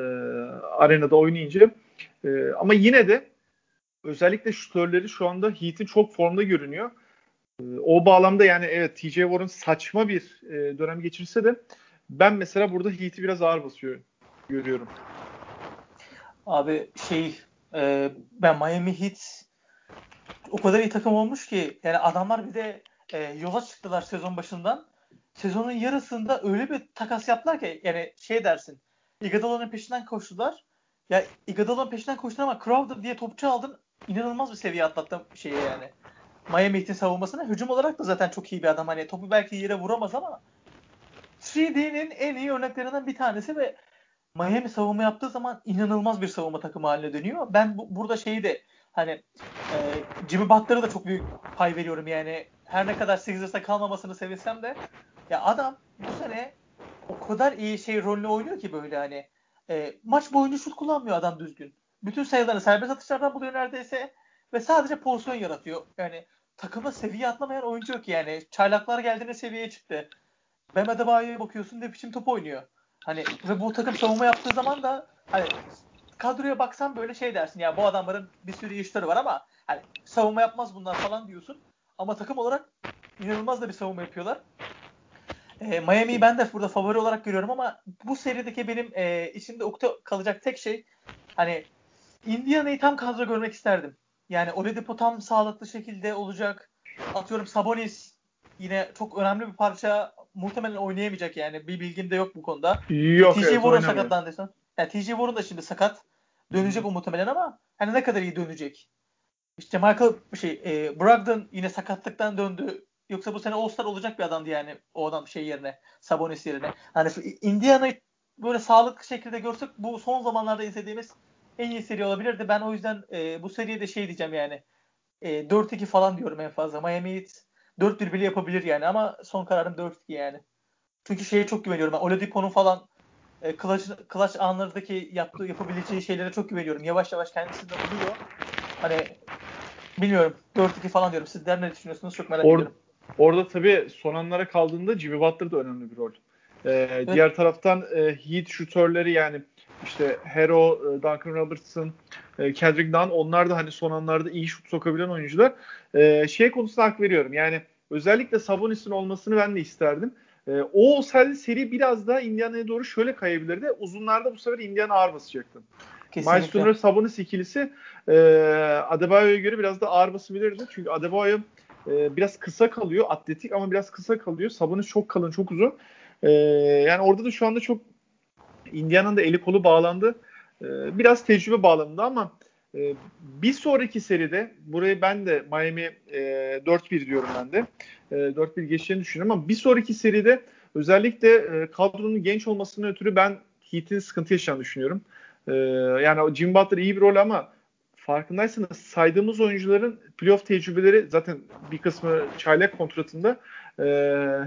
arenada oynayınca e, ama yine de özellikle şutörleri şu anda Heat'in çok formda görünüyor. E, o bağlamda yani evet TJ Warren saçma bir e, dönem geçirse de ben mesela burada Heat'i biraz ağır basıyor görüyorum. Abi şey e, ben Miami Heat o kadar iyi takım olmuş ki yani adamlar bir de e, yola çıktılar sezon başından. Sezonun yarısında öyle bir takas yaptılar ki yani şey dersin. Iguodala'nın peşinden koştular. Ya Iguodala'nın peşinden koştular ama Crowder diye topçu aldın. İnanılmaz bir seviye atlattı şeyi yani. Miami Heat'in savunmasına. Hücum olarak da zaten çok iyi bir adam. Hani topu belki yere vuramaz ama 3D'nin en iyi örneklerinden bir tanesi ve Miami savunma yaptığı zaman inanılmaz bir savunma takımı haline dönüyor. Ben bu, burada şeyi de hani e, Jimmy Butler'a da çok büyük pay veriyorum yani. Her ne kadar Sixers'ta kalmamasını sevsem de ya adam bu sene o kadar iyi şey rolünü oynuyor ki böyle hani e, maç boyunca şut kullanmıyor adam düzgün. Bütün sayılarını serbest atışlardan buluyor neredeyse ve sadece pozisyon yaratıyor. Yani takıma seviye atlamayan oyuncu yok yani. Çaylaklar geldiğinde seviyeye çıktı. Bam Adebayo'ya bakıyorsun ne biçim top oynuyor. Hani ve bu takım savunma yaptığı zaman da hani kadroya baksan böyle şey dersin ya bu adamların bir sürü işleri var ama hani savunma yapmaz bunlar falan diyorsun. Ama takım olarak inanılmaz da bir savunma yapıyorlar. E, Miami'yi ben de burada favori olarak görüyorum ama bu serideki benim e, içimde ukde kalacak tek şey hani Indiana'yı tam kadro görmek isterdim. Yani Oladipo tam sağlıklı şekilde olacak. Atıyorum Sabonis yine çok önemli bir parça muhtemelen oynayamayacak yani. Bir bilgim de yok bu konuda. Yok, TJ evet, Warren sakatlandıysa. Yani TJ Warren da şimdi sakat. Dönecek o muhtemelen ama hani ne kadar iyi dönecek? İşte Michael şey e, Brogdon yine sakatlıktan döndü. Yoksa bu sene All-Star olacak bir adamdı yani o adam şey yerine Sabonis yerine. Hani Indiana'yı böyle sağlıklı şekilde görsek bu son zamanlarda izlediğimiz en iyi seri olabilirdi. Ben o yüzden e, bu seriye de şey diyeceğim yani. E, 4-2 falan diyorum en fazla. Miami Heat 4-1 bile yapabilir yani ama son kararım 4-2 yani. Çünkü şeye çok güveniyorum. Ben Oladipo'nun falan e, clutch, clutch anlardaki yaptığı yapabileceği şeylere çok güveniyorum. Yavaş yavaş kendisini de buluyor. Hani bilmiyorum 4-2 falan diyorum. Sizler ne düşünüyorsunuz? Çok merak Or- ediyorum. Orada tabii son anlara kaldığında Jimmy Butler da önemli bir rol. Ee, evet. Diğer taraftan e, Heat şutörleri yani işte Hero, e, Duncan Robertson, e, Kendrick Nunn onlar da hani son anlarda iyi şut sokabilen oyuncular. E, şey konusunda hak veriyorum. Yani özellikle Sabonis'in olmasını ben de isterdim. O olsaydı seri biraz daha Indiana'ya doğru şöyle kayabilirdi. Uzunlarda bu sefer Indiana ağır basacaktı. Miles Turner Sabonis ikilisi Adebayo'ya göre biraz da ağır basabilirdi. Çünkü Adebayo biraz kısa kalıyor. Atletik ama biraz kısa kalıyor. Sabonis çok kalın, çok uzun. E, yani orada da şu anda çok Indiana'nın da eli kolu bağlandı. E, biraz tecrübe bağlamında ama e, bir sonraki seride burayı ben de Miami e, 4-1 diyorum ben de. E, 4-1 geçeceğini düşünüyorum ama bir sonraki seride özellikle e, kadronun genç olmasının ötürü ben Heat'in sıkıntı yaşayacağını düşünüyorum. E, yani Jim Butler iyi bir rol ama farkındaysanız saydığımız oyuncuların playoff tecrübeleri zaten bir kısmı çaylak kontratında e,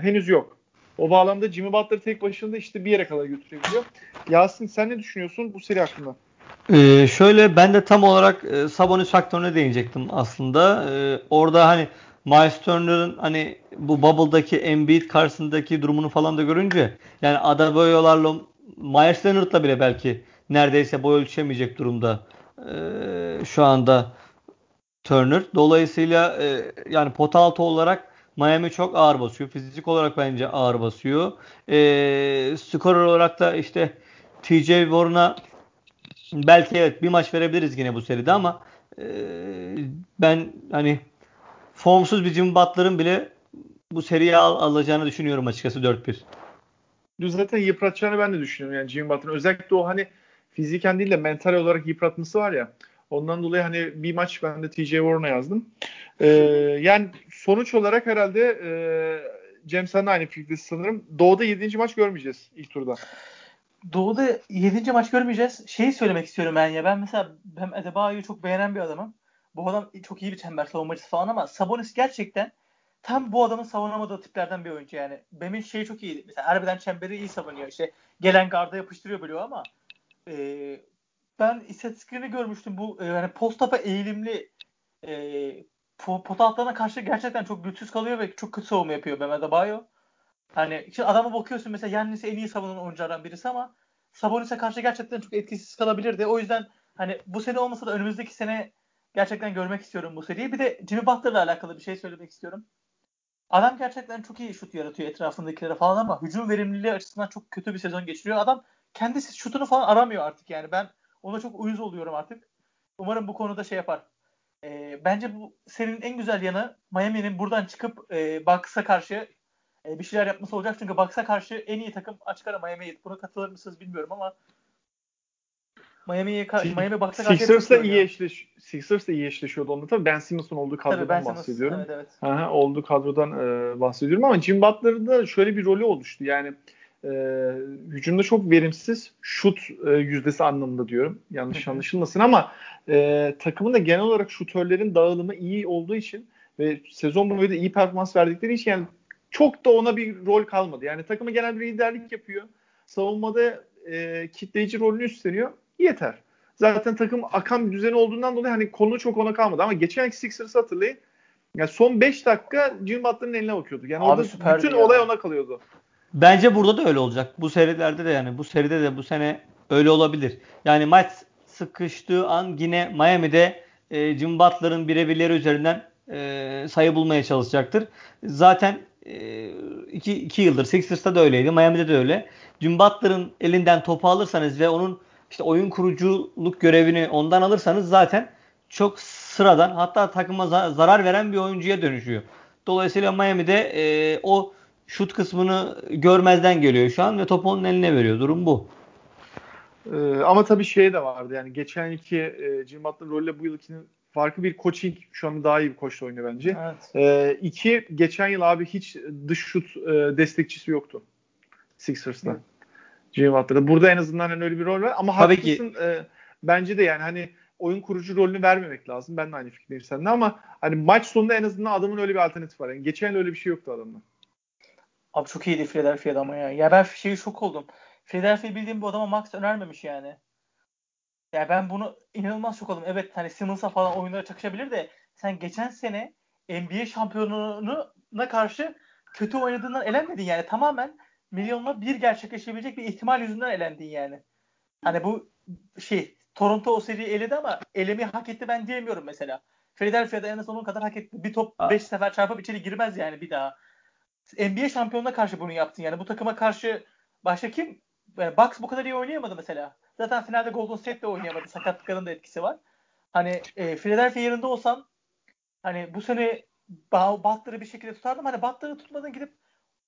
henüz yok. O bağlamda Jimmy Butler tek başına işte bir yere kadar götürebiliyor. Yasin sen ne düşünüyorsun bu seri hakkında? Ee, şöyle ben de tam olarak e, Sabonis faktörüne değinecektim aslında. Ee, orada hani Miles Turner'ın hani bu Bubble'daki Embiid karşısındaki durumunu falan da görünce yani Adebayo'larla Myers Leonard'la bile belki neredeyse boy ölçemeyecek durumda e, şu anda Turner. Dolayısıyla e, yani pot altı olarak Miami çok ağır basıyor. Fizik olarak bence ağır basıyor. E, skor olarak da işte TJ Warren'a belki evet bir maç verebiliriz yine bu seride ama e, ben hani formsuz bir Jimmy Butler'ın bile bu seriye al, alacağını düşünüyorum açıkçası 4-1. Zaten yıpratacağını ben de düşünüyorum yani Jimmy Butler'ın. Özellikle o hani fiziken değil de mental olarak yıpratması var ya. Ondan dolayı hani bir maç ben de TJ Warren'a yazdım. Ee, yani sonuç olarak herhalde e, Cem sen de aynı fikirdesin sanırım. Doğu'da 7. maç görmeyeceğiz ilk turda. Doğu'da 7. maç görmeyeceğiz. Şeyi söylemek istiyorum ben ya. Ben mesela ben Adebayo'yu çok beğenen bir adamım. Bu adam çok iyi bir çember savunmacısı falan ama Sabonis gerçekten tam bu adamın savunamadığı tiplerden bir oyuncu yani. Bem'in şeyi çok iyi. Mesela harbiden çemberi iyi savunuyor. İşte gelen garda yapıştırıyor biliyor ama e, ben istatistiklerini görmüştüm. Bu e, yani post-up'a eğilimli e, altlarına karşı gerçekten çok güçsüz kalıyor ve çok kötü savunma yapıyor Bam Adebayo. Hani işte adama bakıyorsun mesela Yannis'i en iyi savunan oyunculardan birisi ama Sabonis'e karşı gerçekten çok etkisiz kalabilirdi. O yüzden hani bu sene olmasa da önümüzdeki sene gerçekten görmek istiyorum bu seriyi. Bir de Jimmy Butler'la alakalı bir şey söylemek istiyorum. Adam gerçekten çok iyi şut yaratıyor etrafındakilere falan ama hücum verimliliği açısından çok kötü bir sezon geçiriyor. Adam kendisi şutunu falan aramıyor artık yani. Ben ona çok uyuz oluyorum artık. Umarım bu konuda şey yapar. E, bence bu serinin en güzel yanı Miami'nin buradan çıkıp e, Bucks'a karşı e, bir şeyler yapması olacak. Çünkü Bucks'a karşı en iyi takım açık ara Miami'ydi. Buna katılır mısınız bilmiyorum ama Miami'ye Miami Bucks'a karşı Sixers'la iyi eşleş Sixers'la iyi eşleşiyordu onda tabii. Ben Simmons'un olduğu kadrodan tabii, ben bahsediyorum. evet, evet. Aha, olduğu kadrodan e, bahsediyorum ama Jim Butler'ın da şöyle bir rolü oluştu. Yani e, hücumda çok verimsiz şut e, yüzdesi anlamında diyorum. Yanlış anlaşılmasın ama e, takımın da genel olarak şutörlerin dağılımı iyi olduğu için ve sezon boyu da iyi performans verdikleri için yani çok da ona bir rol kalmadı. Yani takımı genel bir liderlik yapıyor. Savunmada e, kitleyici rolünü üstleniyor. Yeter. Zaten takım akan bir düzeni olduğundan dolayı hani konu çok ona kalmadı. Ama geçen iki Sixers'ı hatırlayın. Yani son 5 dakika Jimmy Butler'ın eline bakıyorduk. Yani Abi orada bütün ya. olay ona kalıyordu. Bence burada da öyle olacak. Bu serilerde de yani bu seride de bu sene öyle olabilir. Yani maç sıkıştığı an yine Miami'de e, Jim Butler'ın birebirleri üzerinden e, sayı bulmaya çalışacaktır. Zaten e, iki, iki yıldır Sixers'ta da öyleydi. Miami'de de öyle. Jim Butler'ın elinden topu alırsanız ve onun işte oyun kuruculuk görevini ondan alırsanız zaten çok sıradan hatta takıma zarar veren bir oyuncuya dönüşüyor. Dolayısıyla Miami'de e, o şut kısmını görmezden geliyor şu an ve topu onun eline veriyor. Durum bu. Ee, ama tabii şey de vardı yani geçen yılki e, Jim Butler rolüyle bu yılkinin farklı bir coaching şu an daha iyi bir koçla oynuyor bence. Evet. Ee, iki geçen yıl abi hiç dış şut e, destekçisi yoktu Sixers'ta. Jim Butler'da. Burada en azından hani öyle bir rol var ama Tabii haklısın. Ki. E, bence de yani hani oyun kurucu rolünü vermemek lazım. Ben de aynı fikirdeyim seninle ama hani maç sonunda en azından adamın öyle bir alternatif var. Yani geçen yıl öyle bir şey yoktu adamda. Abi çok iyiydi Philadelphia'da ama ya. Ya ben şeyi şok oldum. Philadelphia bildiğim bu adama Max önermemiş yani. Ya ben bunu inanılmaz şok oldum. Evet hani Simmons'a falan oyunlara çakışabilir de sen geçen sene NBA şampiyonuna karşı kötü oynadığından elenmedin yani. Tamamen milyonla bir gerçekleşebilecek bir ihtimal yüzünden elendin yani. Hani bu şey Toronto o seriyi eledi ama elemi hak etti ben diyemiyorum mesela. Philadelphia'da en az onun kadar hak etti. Bir top 5 sefer çarpıp içeri girmez yani bir daha. NBA şampiyonuna karşı bunu yaptın yani. Bu takıma karşı başka kim? Yani Bucks bu kadar iyi oynayamadı mesela. Zaten finalde Golden State de oynayamadı. Sakatlıkların da etkisi var. Hani e, Philadelphia yerinde olsam hani bu sene Butler'ı bir şekilde tutardım. Hani Butler'ı tutmadın gidip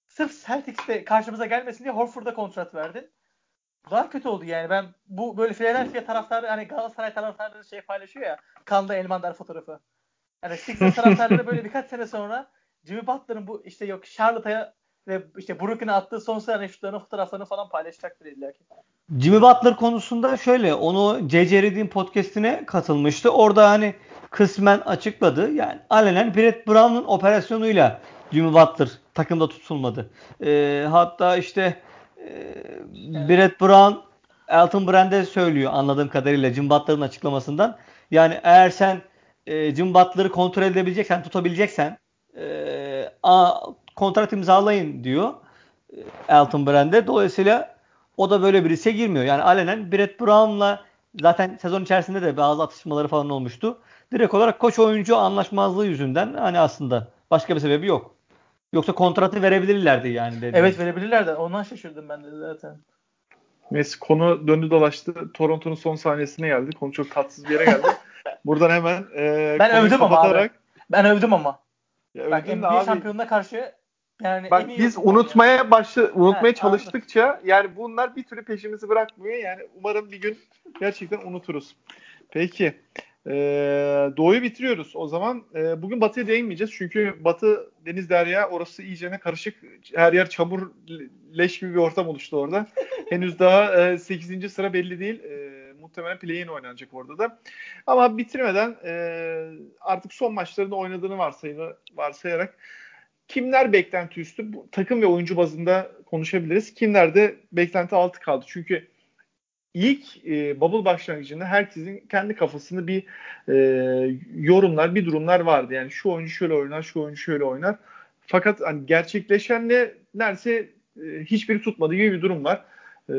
sırf Celtics'te karşımıza gelmesin diye Horford'a kontrat verdin. Daha kötü oldu yani. Ben bu böyle Philadelphia taraftarı hani Galatasaray taraftarları şey paylaşıyor ya. Kanlı Elmandar fotoğrafı. Hani Sixers <laughs> taraftarları böyle birkaç sene sonra Jimmy Butler'ın bu işte yok Charlotte'a ve işte Brooklyn'e attığı son sene şutlarının fotoğraflarını falan paylaşacaktır illa ki. Jimmy Butler konusunda şöyle onu C.C. Reddy'in podcastine katılmıştı. Orada hani kısmen açıkladı. Yani alenen Brett Brown'un operasyonuyla Jimmy Butler takımda tutulmadı. E, hatta işte e, Brett Brown Elton Brand'e söylüyor anladığım kadarıyla Jim Butler'ın açıklamasından. Yani eğer sen e, Jim Butler'ı kontrol edebileceksen, tutabileceksen e, a, kontrat imzalayın diyor e, Elton Brand'e. Dolayısıyla o da böyle bir riske girmiyor. Yani alenen Brett Brown'la zaten sezon içerisinde de bazı atışmaları falan olmuştu. Direkt olarak koç oyuncu anlaşmazlığı yüzünden hani aslında başka bir sebebi yok. Yoksa kontratı verebilirlerdi yani. Dedim. Evet verebilirlerdi. Ondan şaşırdım ben de zaten. Neyse konu döndü dolaştı. Toronto'nun son saniyesine geldi. Konu çok tatsız bir yere geldi. <laughs> Buradan hemen e, ben övdüm ama abi. Ben övdüm ama. Ya Bak NBA abi, şampiyonuna karşı yani Bak biz unutmaya yani. başla unutmaya He, çalıştıkça anladım. yani bunlar bir türlü peşimizi bırakmıyor. Yani umarım bir gün gerçekten unuturuz. Peki. Ee, doğuyu bitiriyoruz. O zaman e, bugün batıya değinmeyeceğiz. Çünkü batı deniz derya orası iyicene karışık. Her yer çamur leş gibi bir ortam oluştu orada. <laughs> Henüz daha e, 8. sıra belli değil. E, muhtemelen play-in oynanacak orada da. Ama bitirmeden e, artık son maçlarında oynadığını varsayını, varsayarak kimler beklenti üstü? Bu, takım ve oyuncu bazında konuşabiliriz. Kimler de beklenti altı kaldı. Çünkü ilk e, bubble başlangıcında herkesin kendi kafasında bir e, yorumlar, bir durumlar vardı. Yani şu oyuncu şöyle oynar, şu oyuncu şöyle oynar. Fakat hani gerçekleşenle neredeyse e, hiçbiri tutmadığı gibi bir durum var. E,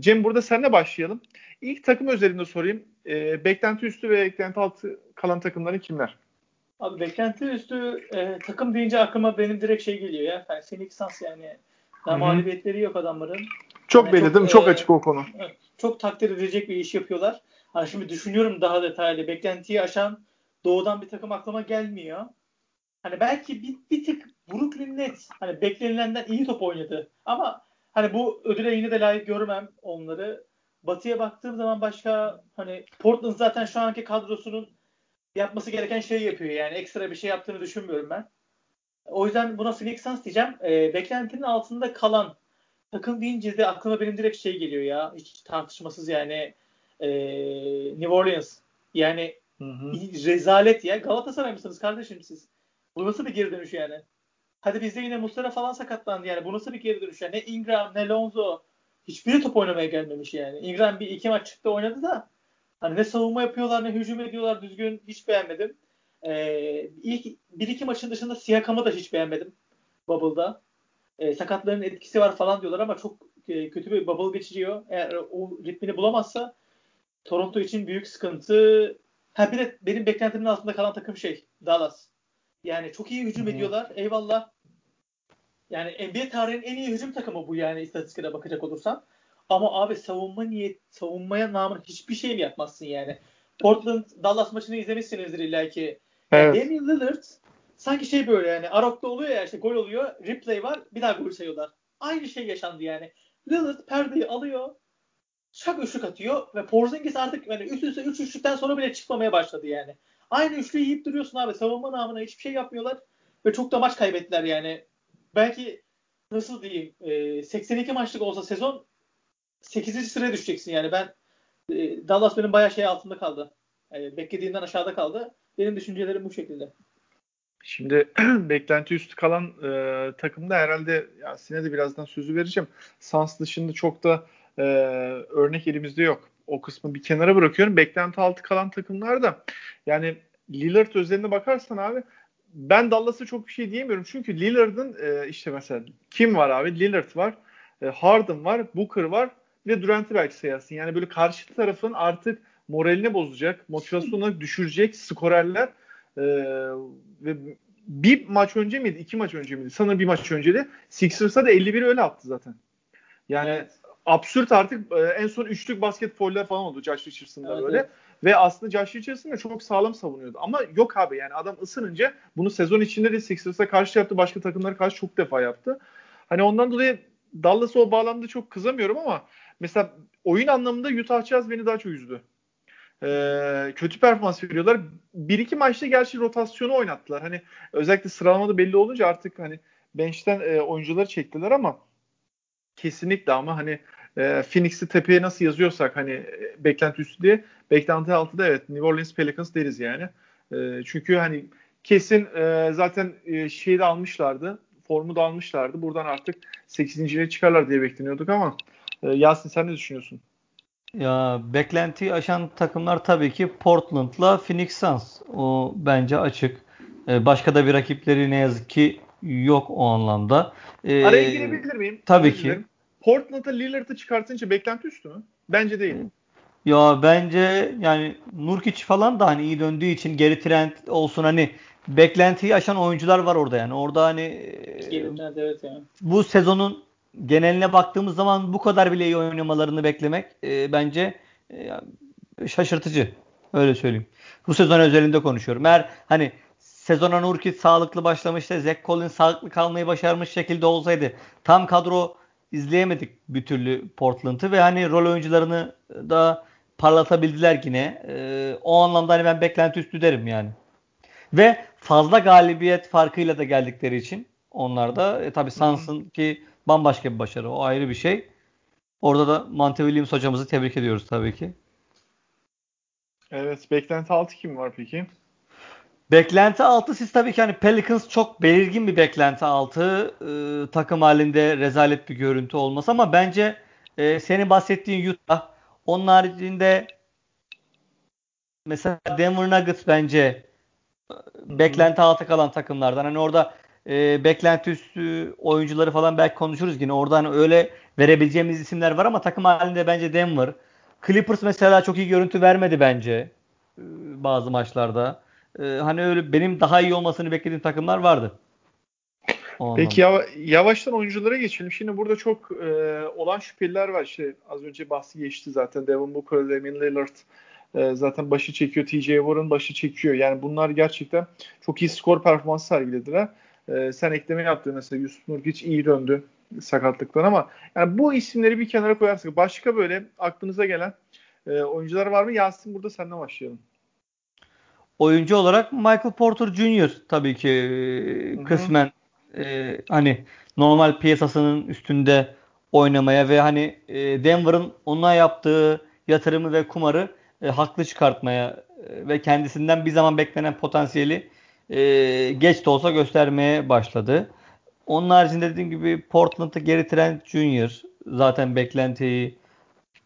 Cem burada senle başlayalım. İlk takım özelinde sorayım. E, beklenti üstü ve beklenti altı kalan takımların kimler? Abi beklenti üstü e, takım deyince aklıma benim direkt şey geliyor ya. Yani Phoenix Suns yani. Daha mağlubiyetleri yok adamların. Çok yani belirdim. Çok, çok e, açık o konu. Çok takdir edecek bir iş yapıyorlar. Hani şimdi düşünüyorum daha detaylı. Beklentiyi aşan doğudan bir takım aklıma gelmiyor. Hani belki bir, bir tık Brooklyn Nets hani beklenilenden iyi top oynadı. Ama hani bu ödüle yine de layık görmem onları. Batı'ya baktığım zaman başka hani Portland zaten şu anki kadrosunun yapması gereken şeyi yapıyor. Yani ekstra bir şey yaptığını düşünmüyorum ben. O yüzden buna Phoenix Suns diyeceğim. E, beklentinin altında kalan takım deyince de aklıma benim direkt şey geliyor ya. Hiç tartışmasız yani e, New Orleans. Yani hı hı. rezalet ya. Galatasaray mısınız kardeşim siz? Bu nasıl bir geri dönüş yani? Hadi bizde yine Muslera falan sakatlandı yani. Bu nasıl bir geri dönüş yani? Ne Ingram ne Lonzo. Hiçbiri top oynamaya gelmemiş yani. Ingram bir iki maç çıktı oynadı da hani ne savunma yapıyorlar ne hücum ediyorlar düzgün hiç beğenmedim. Ee, ilk bir iki maçın dışında Siakam'ı da hiç beğenmedim Bubble'da. Ee, sakatların etkisi var falan diyorlar ama çok e, kötü bir bubble geçiriyor. Eğer o ritmini bulamazsa Toronto için büyük sıkıntı. Ha bir de benim beklentimin altında kalan takım şey Dallas. Yani çok iyi hücum Hı-hı. ediyorlar. Eyvallah. Yani NBA tarihinin en iyi hücum takımı bu yani istatistiklere bakacak olursan. Ama abi savunma niyet, savunmaya namına hiçbir şey mi yapmazsın yani? Portland Dallas maçını izlemişsinizdir illa ki. Evet. Yani Damian Lillard sanki şey böyle yani Arok'ta oluyor ya işte gol oluyor, replay var, bir daha gol sayıyorlar. Aynı şey yaşandı yani. Lillard perdeyi alıyor, şak üçlük atıyor ve Porzingis artık yani üst üste üç üçlükten sonra bile çıkmamaya başladı yani. Aynı üçlüyü yiyip duruyorsun abi. Savunma namına hiçbir şey yapmıyorlar ve çok da maç kaybettiler yani. Belki nasıl diyeyim e, 82 maçlık olsa sezon 8. sıraya düşeceksin yani. Ben e, Dallas benim bayağı şey altında kaldı. E, beklediğimden aşağıda kaldı. Benim düşüncelerim bu şekilde. Şimdi <clears throat> beklenti üstü kalan e, takımda herhalde Yasin'e de birazdan sözü vereceğim. Sans dışında çok da e, örnek elimizde yok. O kısmı bir kenara bırakıyorum. Beklenti altı kalan takımlar da yani Lillard özeline bakarsan abi ben Dallas'a çok bir şey diyemiyorum. Çünkü Lillard'ın e, işte mesela kim var abi? Lillard var. E, Harden var. Booker var. Ve Durant'i belki sayarsın. Yani böyle karşı tarafın artık moralini bozacak, motivasyonu düşürecek skorerler e, ve bir maç önce miydi? iki maç önce miydi? Sanırım bir maç önce de Sixers'a da 51 öyle attı zaten. Yani evet. absürt artık e, en son üçlük basket foller falan oldu Josh Richardson'da evet, böyle. Evet. Ve aslında Josh Richardson da çok sağlam savunuyordu. Ama yok abi yani adam ısınınca bunu sezon içinde de Sixers'a karşı yaptı. Başka takımlara karşı çok defa yaptı. Hani ondan dolayı Dallas'a o bağlamda çok kızamıyorum ama mesela oyun anlamında Utah Jazz beni daha çok üzdü. Ee, kötü performans veriyorlar. Bir iki maçta gerçi rotasyonu oynattılar. Hani özellikle sıralamada belli olunca artık hani bench'ten e, oyuncuları çektiler ama kesinlikle ama hani e, Phoenix'i tepeye nasıl yazıyorsak hani e, beklenti üstü diye beklenti altı da evet New Orleans Pelicans deriz yani. E, çünkü hani kesin e, zaten e, şeyi de almışlardı. Formu da almışlardı. Buradan artık 8. çıkarlar diye bekleniyorduk ama e, Yasin sen ne düşünüyorsun? Ya beklentiyi aşan takımlar tabii ki Portland'la Phoenix Suns. O bence açık. Ee, başka da bir rakipleri ne yazık ki yok o anlamda. Ee, Araya girebilir miyim? Tabii ki. Portland'a Lillard'ı çıkartınca beklenti üstü mü? Bence değil. Ya bence yani Nurkic falan da hani iyi döndüğü için geri trend olsun hani beklentiyi aşan oyuncular var orada yani. Orada hani evet yani. bu sezonun geneline baktığımız zaman bu kadar bile iyi oynamalarını beklemek e, bence e, şaşırtıcı. Öyle söyleyeyim. Bu sezon özelinde konuşuyorum. Eğer hani sezona Nurkic sağlıklı başlamıştı. Zach Collins sağlıklı kalmayı başarmış şekilde olsaydı tam kadro izleyemedik bir türlü Portland'ı ve hani rol oyuncularını da parlatabildiler yine. E, o anlamda hani ben beklenti üstü derim yani. Ve fazla galibiyet farkıyla da geldikleri için onlar da e, tabii Suns'ın ki bambaşka bir başarı. O ayrı bir şey. Orada da Monte Williams hocamızı tebrik ediyoruz tabii ki. Evet. Beklenti altı kim var peki? Beklenti altı siz tabii ki hani Pelicans çok belirgin bir beklenti altı. Ee, takım halinde rezalet bir görüntü olması ama bence e, senin bahsettiğin Utah Onun haricinde mesela Denver Nuggets bence beklenti altı kalan takımlardan. Hani orada e, beklenti üstü oyuncuları falan belki konuşuruz yine. Oradan hani öyle verebileceğimiz isimler var ama takım halinde bence Denver. Clippers mesela çok iyi görüntü vermedi bence e, bazı maçlarda. E, hani öyle benim daha iyi olmasını beklediğim takımlar vardı. O Peki yava, yavaştan oyunculara geçelim. Şimdi burada çok e, olan şüpheliler var. İşte az önce bahsi geçti zaten. Devin Booker, Damian Lillard e, zaten başı çekiyor. TJ Warren başı çekiyor. Yani bunlar gerçekten çok iyi skor performansı sergilediler. E, sen ekleme yaptın mesela Yusuf Nurkic iyi döndü sakatlıktan ama yani bu isimleri bir kenara koyarsak başka böyle aklınıza gelen e, oyuncular var mı? Yasin burada senden başlayalım. Oyuncu olarak Michael Porter Jr. tabii ki e, kısmen e, hani normal piyasasının üstünde oynamaya ve hani e, Denver'ın ona yaptığı yatırımı ve kumarı e, haklı çıkartmaya e, ve kendisinden bir zaman beklenen potansiyeli e, geç de olsa göstermeye başladı. Onun haricinde dediğim gibi Portland'ı geri Trent Jr. zaten beklentiyi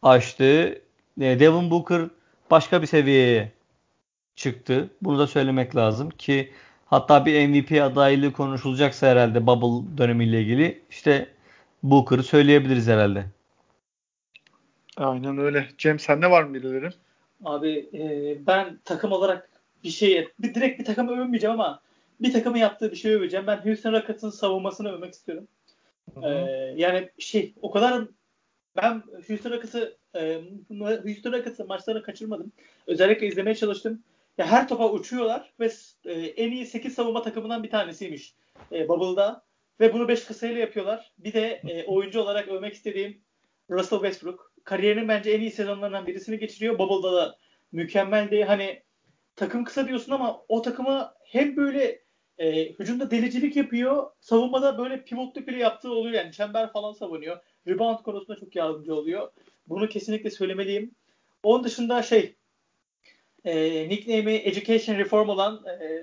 aştı. E, Devin Booker başka bir seviyeye çıktı. Bunu da söylemek lazım ki hatta bir MVP adaylığı konuşulacaksa herhalde Bubble dönemiyle ilgili işte Booker'ı söyleyebiliriz herhalde. Aynen öyle. Cem sende var mı birileri? Abi e, ben takım olarak bir şey bir, direkt bir takımı övmeyeceğim ama bir takımın yaptığı bir şey öveceğim. Ben Houston Rockets'ın savunmasını övmek istiyorum. Ee, yani şey o kadar ben Houston Rockets'ı e, Houston Rockets'ın maçlarını kaçırmadım. Özellikle izlemeye çalıştım. Ya her topa uçuyorlar ve e, en iyi 8 savunma takımından bir tanesiymiş e, Bubble'da. Ve bunu 5 kısayla yapıyorlar. Bir de e, oyuncu olarak övmek istediğim Russell Westbrook. Kariyerinin bence en iyi sezonlarından birisini geçiriyor. Bubble'da da mükemmeldi. Hani takım kısa diyorsun ama o takımı hem böyle e, hücumda delicilik yapıyor. Savunmada böyle pivotluk bile yaptığı oluyor. Yani çember falan savunuyor. Rebound konusunda çok yardımcı oluyor. Bunu kesinlikle söylemeliyim. Onun dışında şey e, nickname'i Education Reform olan e,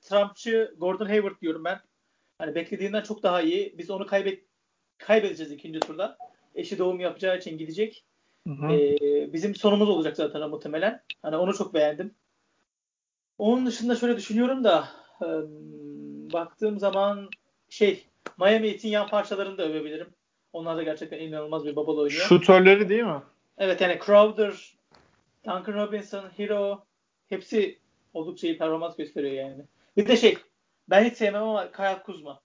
Trumpçı Gordon Hayward diyorum ben. Hani beklediğinden çok daha iyi. Biz onu kaybet kaybedeceğiz ikinci turda. Eşi doğum yapacağı için gidecek. Hı hı. E, bizim sonumuz olacak zaten muhtemelen. Hani onu çok beğendim. Onun dışında şöyle düşünüyorum da e, baktığım zaman şey Miami Heat'in yan parçalarını da övebilirim. Onlar da gerçekten inanılmaz bir bubble oynuyor. Şutörleri değil mi? Evet yani Crowder, Duncan Robinson, Hero hepsi oldukça iyi performans gösteriyor yani. Bir de şey ben hiç sevmem ama Kyle Kuzma.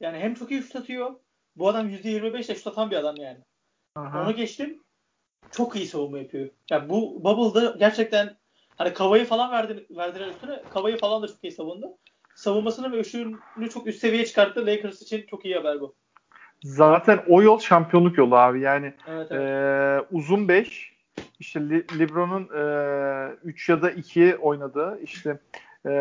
Yani hem çok iyi şut atıyor. Bu adam %25 ile şut atan bir adam yani. Aha. Onu geçtim. Çok iyi savunma yapıyor. Yani bu Bubble'da gerçekten hani Kavayı falan verdi, verdiler üstüne. Kavayı falan da çok iyi savundu. Savunmasını ve üşüğünü çok üst seviyeye çıkarttı. Lakers için çok iyi haber bu. Zaten o yol şampiyonluk yolu abi. Yani evet, evet. E, uzun 5 işte LeBron'un 3 e, ya da 2 oynadığı işte e,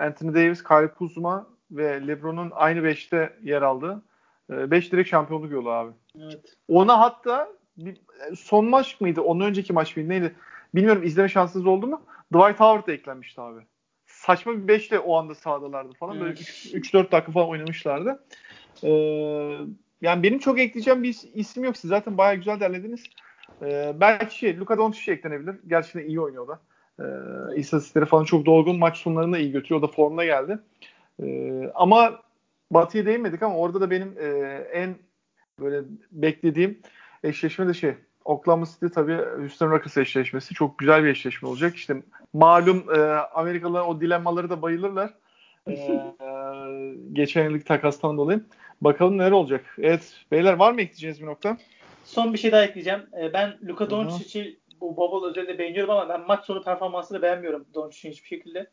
Anthony Davis, Kyle Kuzma ve LeBron'un aynı 5'te yer aldığı 5 e, direkt şampiyonluk yolu abi. Evet. Ona hatta bir, son maç mıydı? Onun önceki maç mıydı? Neydi? Bilmiyorum izleme şansınız oldu mu? Dwight Howard da eklenmişti abi. Saçma bir 5 de o anda sahadalardı falan. Böyle 3-4 dakika falan oynamışlardı. Ee, yani benim çok ekleyeceğim bir isim yok. Siz zaten bayağı güzel derlediniz. Ee, belki şey, Luka Doncic eklenebilir. Gerçekten iyi oynuyor da. Ee, istatistikleri falan çok dolgun. Maç sonlarını da iyi götürüyor. O da formda geldi. Ee, ama Batı'ya değinmedik ama orada da benim e, en böyle beklediğim eşleşme de şey Oklahoma City tabii Houston Rockets eşleşmesi çok güzel bir eşleşme olacak. İşte malum e, Amerikalılar o dilemmaları da bayılırlar. e, <laughs> geçen yıllık takastan dolayı. Bakalım neler olacak. Evet beyler var mı ekleyeceğiniz bir nokta? Son bir şey daha ekleyeceğim. E, ben Luka Doncic'i bu Bubble özelinde beğeniyorum ama ben maç sonu performansını beğenmiyorum Doncic'in hiçbir şekilde.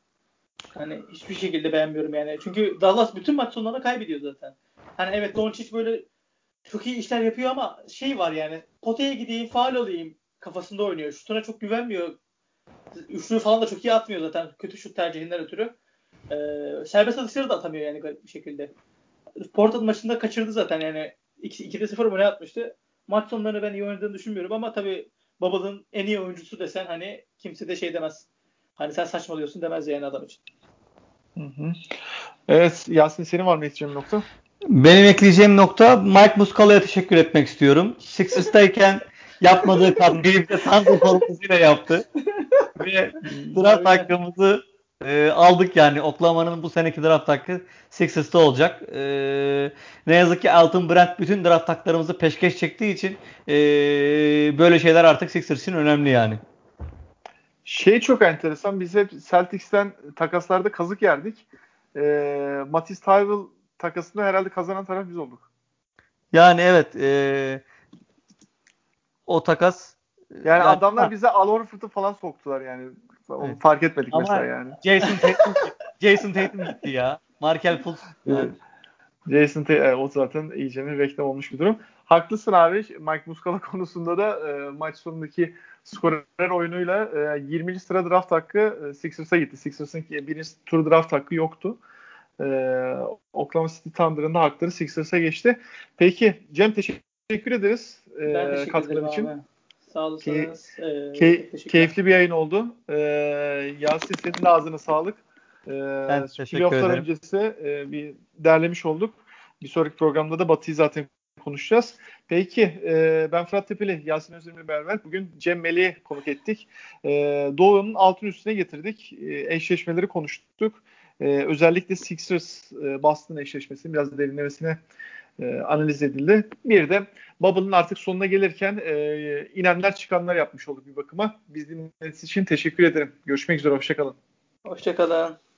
Hani hiçbir şekilde beğenmiyorum yani. Çünkü Dallas bütün maç sonlarında kaybediyor zaten. Hani evet Doncic böyle çok iyi işler yapıyor ama şey var yani potaya gideyim faal olayım kafasında oynuyor. Şutuna çok güvenmiyor. Üçlü falan da çok iyi atmıyor zaten. Kötü şut tercihinden ötürü. Ee, serbest atışları da atamıyor yani garip bir şekilde. Portland maçında kaçırdı zaten yani 2'de 0 mu ne atmıştı. Maç sonlarını ben iyi oynadığını düşünmüyorum ama tabii Bubble'ın en iyi oyuncusu desen hani kimse de şey demez. Hani sen saçmalıyorsun demez yani adam için. Hı hı. Evet Yasin senin var mı ekleyeceğin nokta? Benim ekleyeceğim nokta Mike Muscala'ya teşekkür etmek istiyorum. Sixers'tayken <laughs> yapmadığı katkıyı bize Tango formasıyla yaptı. Ve draft hakkımızı e, aldık yani. Oklahoma'nın bu seneki draft hakkı Sixers'ta olacak. E, ne yazık ki Alton Brand bütün draft haklarımızı peşkeş çektiği için e, böyle şeyler artık Sixers için önemli yani. Şey çok enteresan. Biz hep Celtics'ten takaslarda kazık yerdik. E, Matisse Thybulle takasında herhalde kazanan taraf biz olduk. Yani evet. E, o takas yani, yani adamlar ha. bize Al Horford'u falan soktular yani. Onu evet. fark etmedik Ama mesela yani. Jason Tatum, Jason Tatum gitti ya. Markel Fultz. Jason Tatum o zaten iyice bir reklam olmuş bir durum. Haklısın abi. Mike Muscala <laughs> konusunda da e, maç sonundaki skorer oyunuyla e, 20. sıra draft hakkı e, Sixers'a gitti. Sixers'ın birinci tur draft hakkı yoktu. E, Oklahoma City Thunder'ın da hakları Sixers'a geçti. Peki Cem teşekkür ederiz e, katkıların için. Abi. Sağ olasınız. Ke- ee, keyifli bir yayın oldu. Ee, Yasin senin de ağzına sağlık. Ee, ben teşekkür ederim. öncesi e, bir derlemiş olduk. Bir sonraki programda da Batı'yı zaten konuşacağız. Peki e, ben Fırat Tepeli, Yasin Özdemir'le beraber bugün Cem Melih'i konuk ettik. E, Doğu'nun altın üstüne getirdik. E, eşleşmeleri konuştuk. E, özellikle Sixers e, Boston eşleşmesini biraz derinlemesine e, analiz edildi. Bir de Bubble'ın artık sonuna gelirken e, inenler çıkanlar yapmış olduk bir bakıma. Biz dinlediğiniz için teşekkür ederim. Görüşmek üzere, hoşçakalın. Hoşçakalın.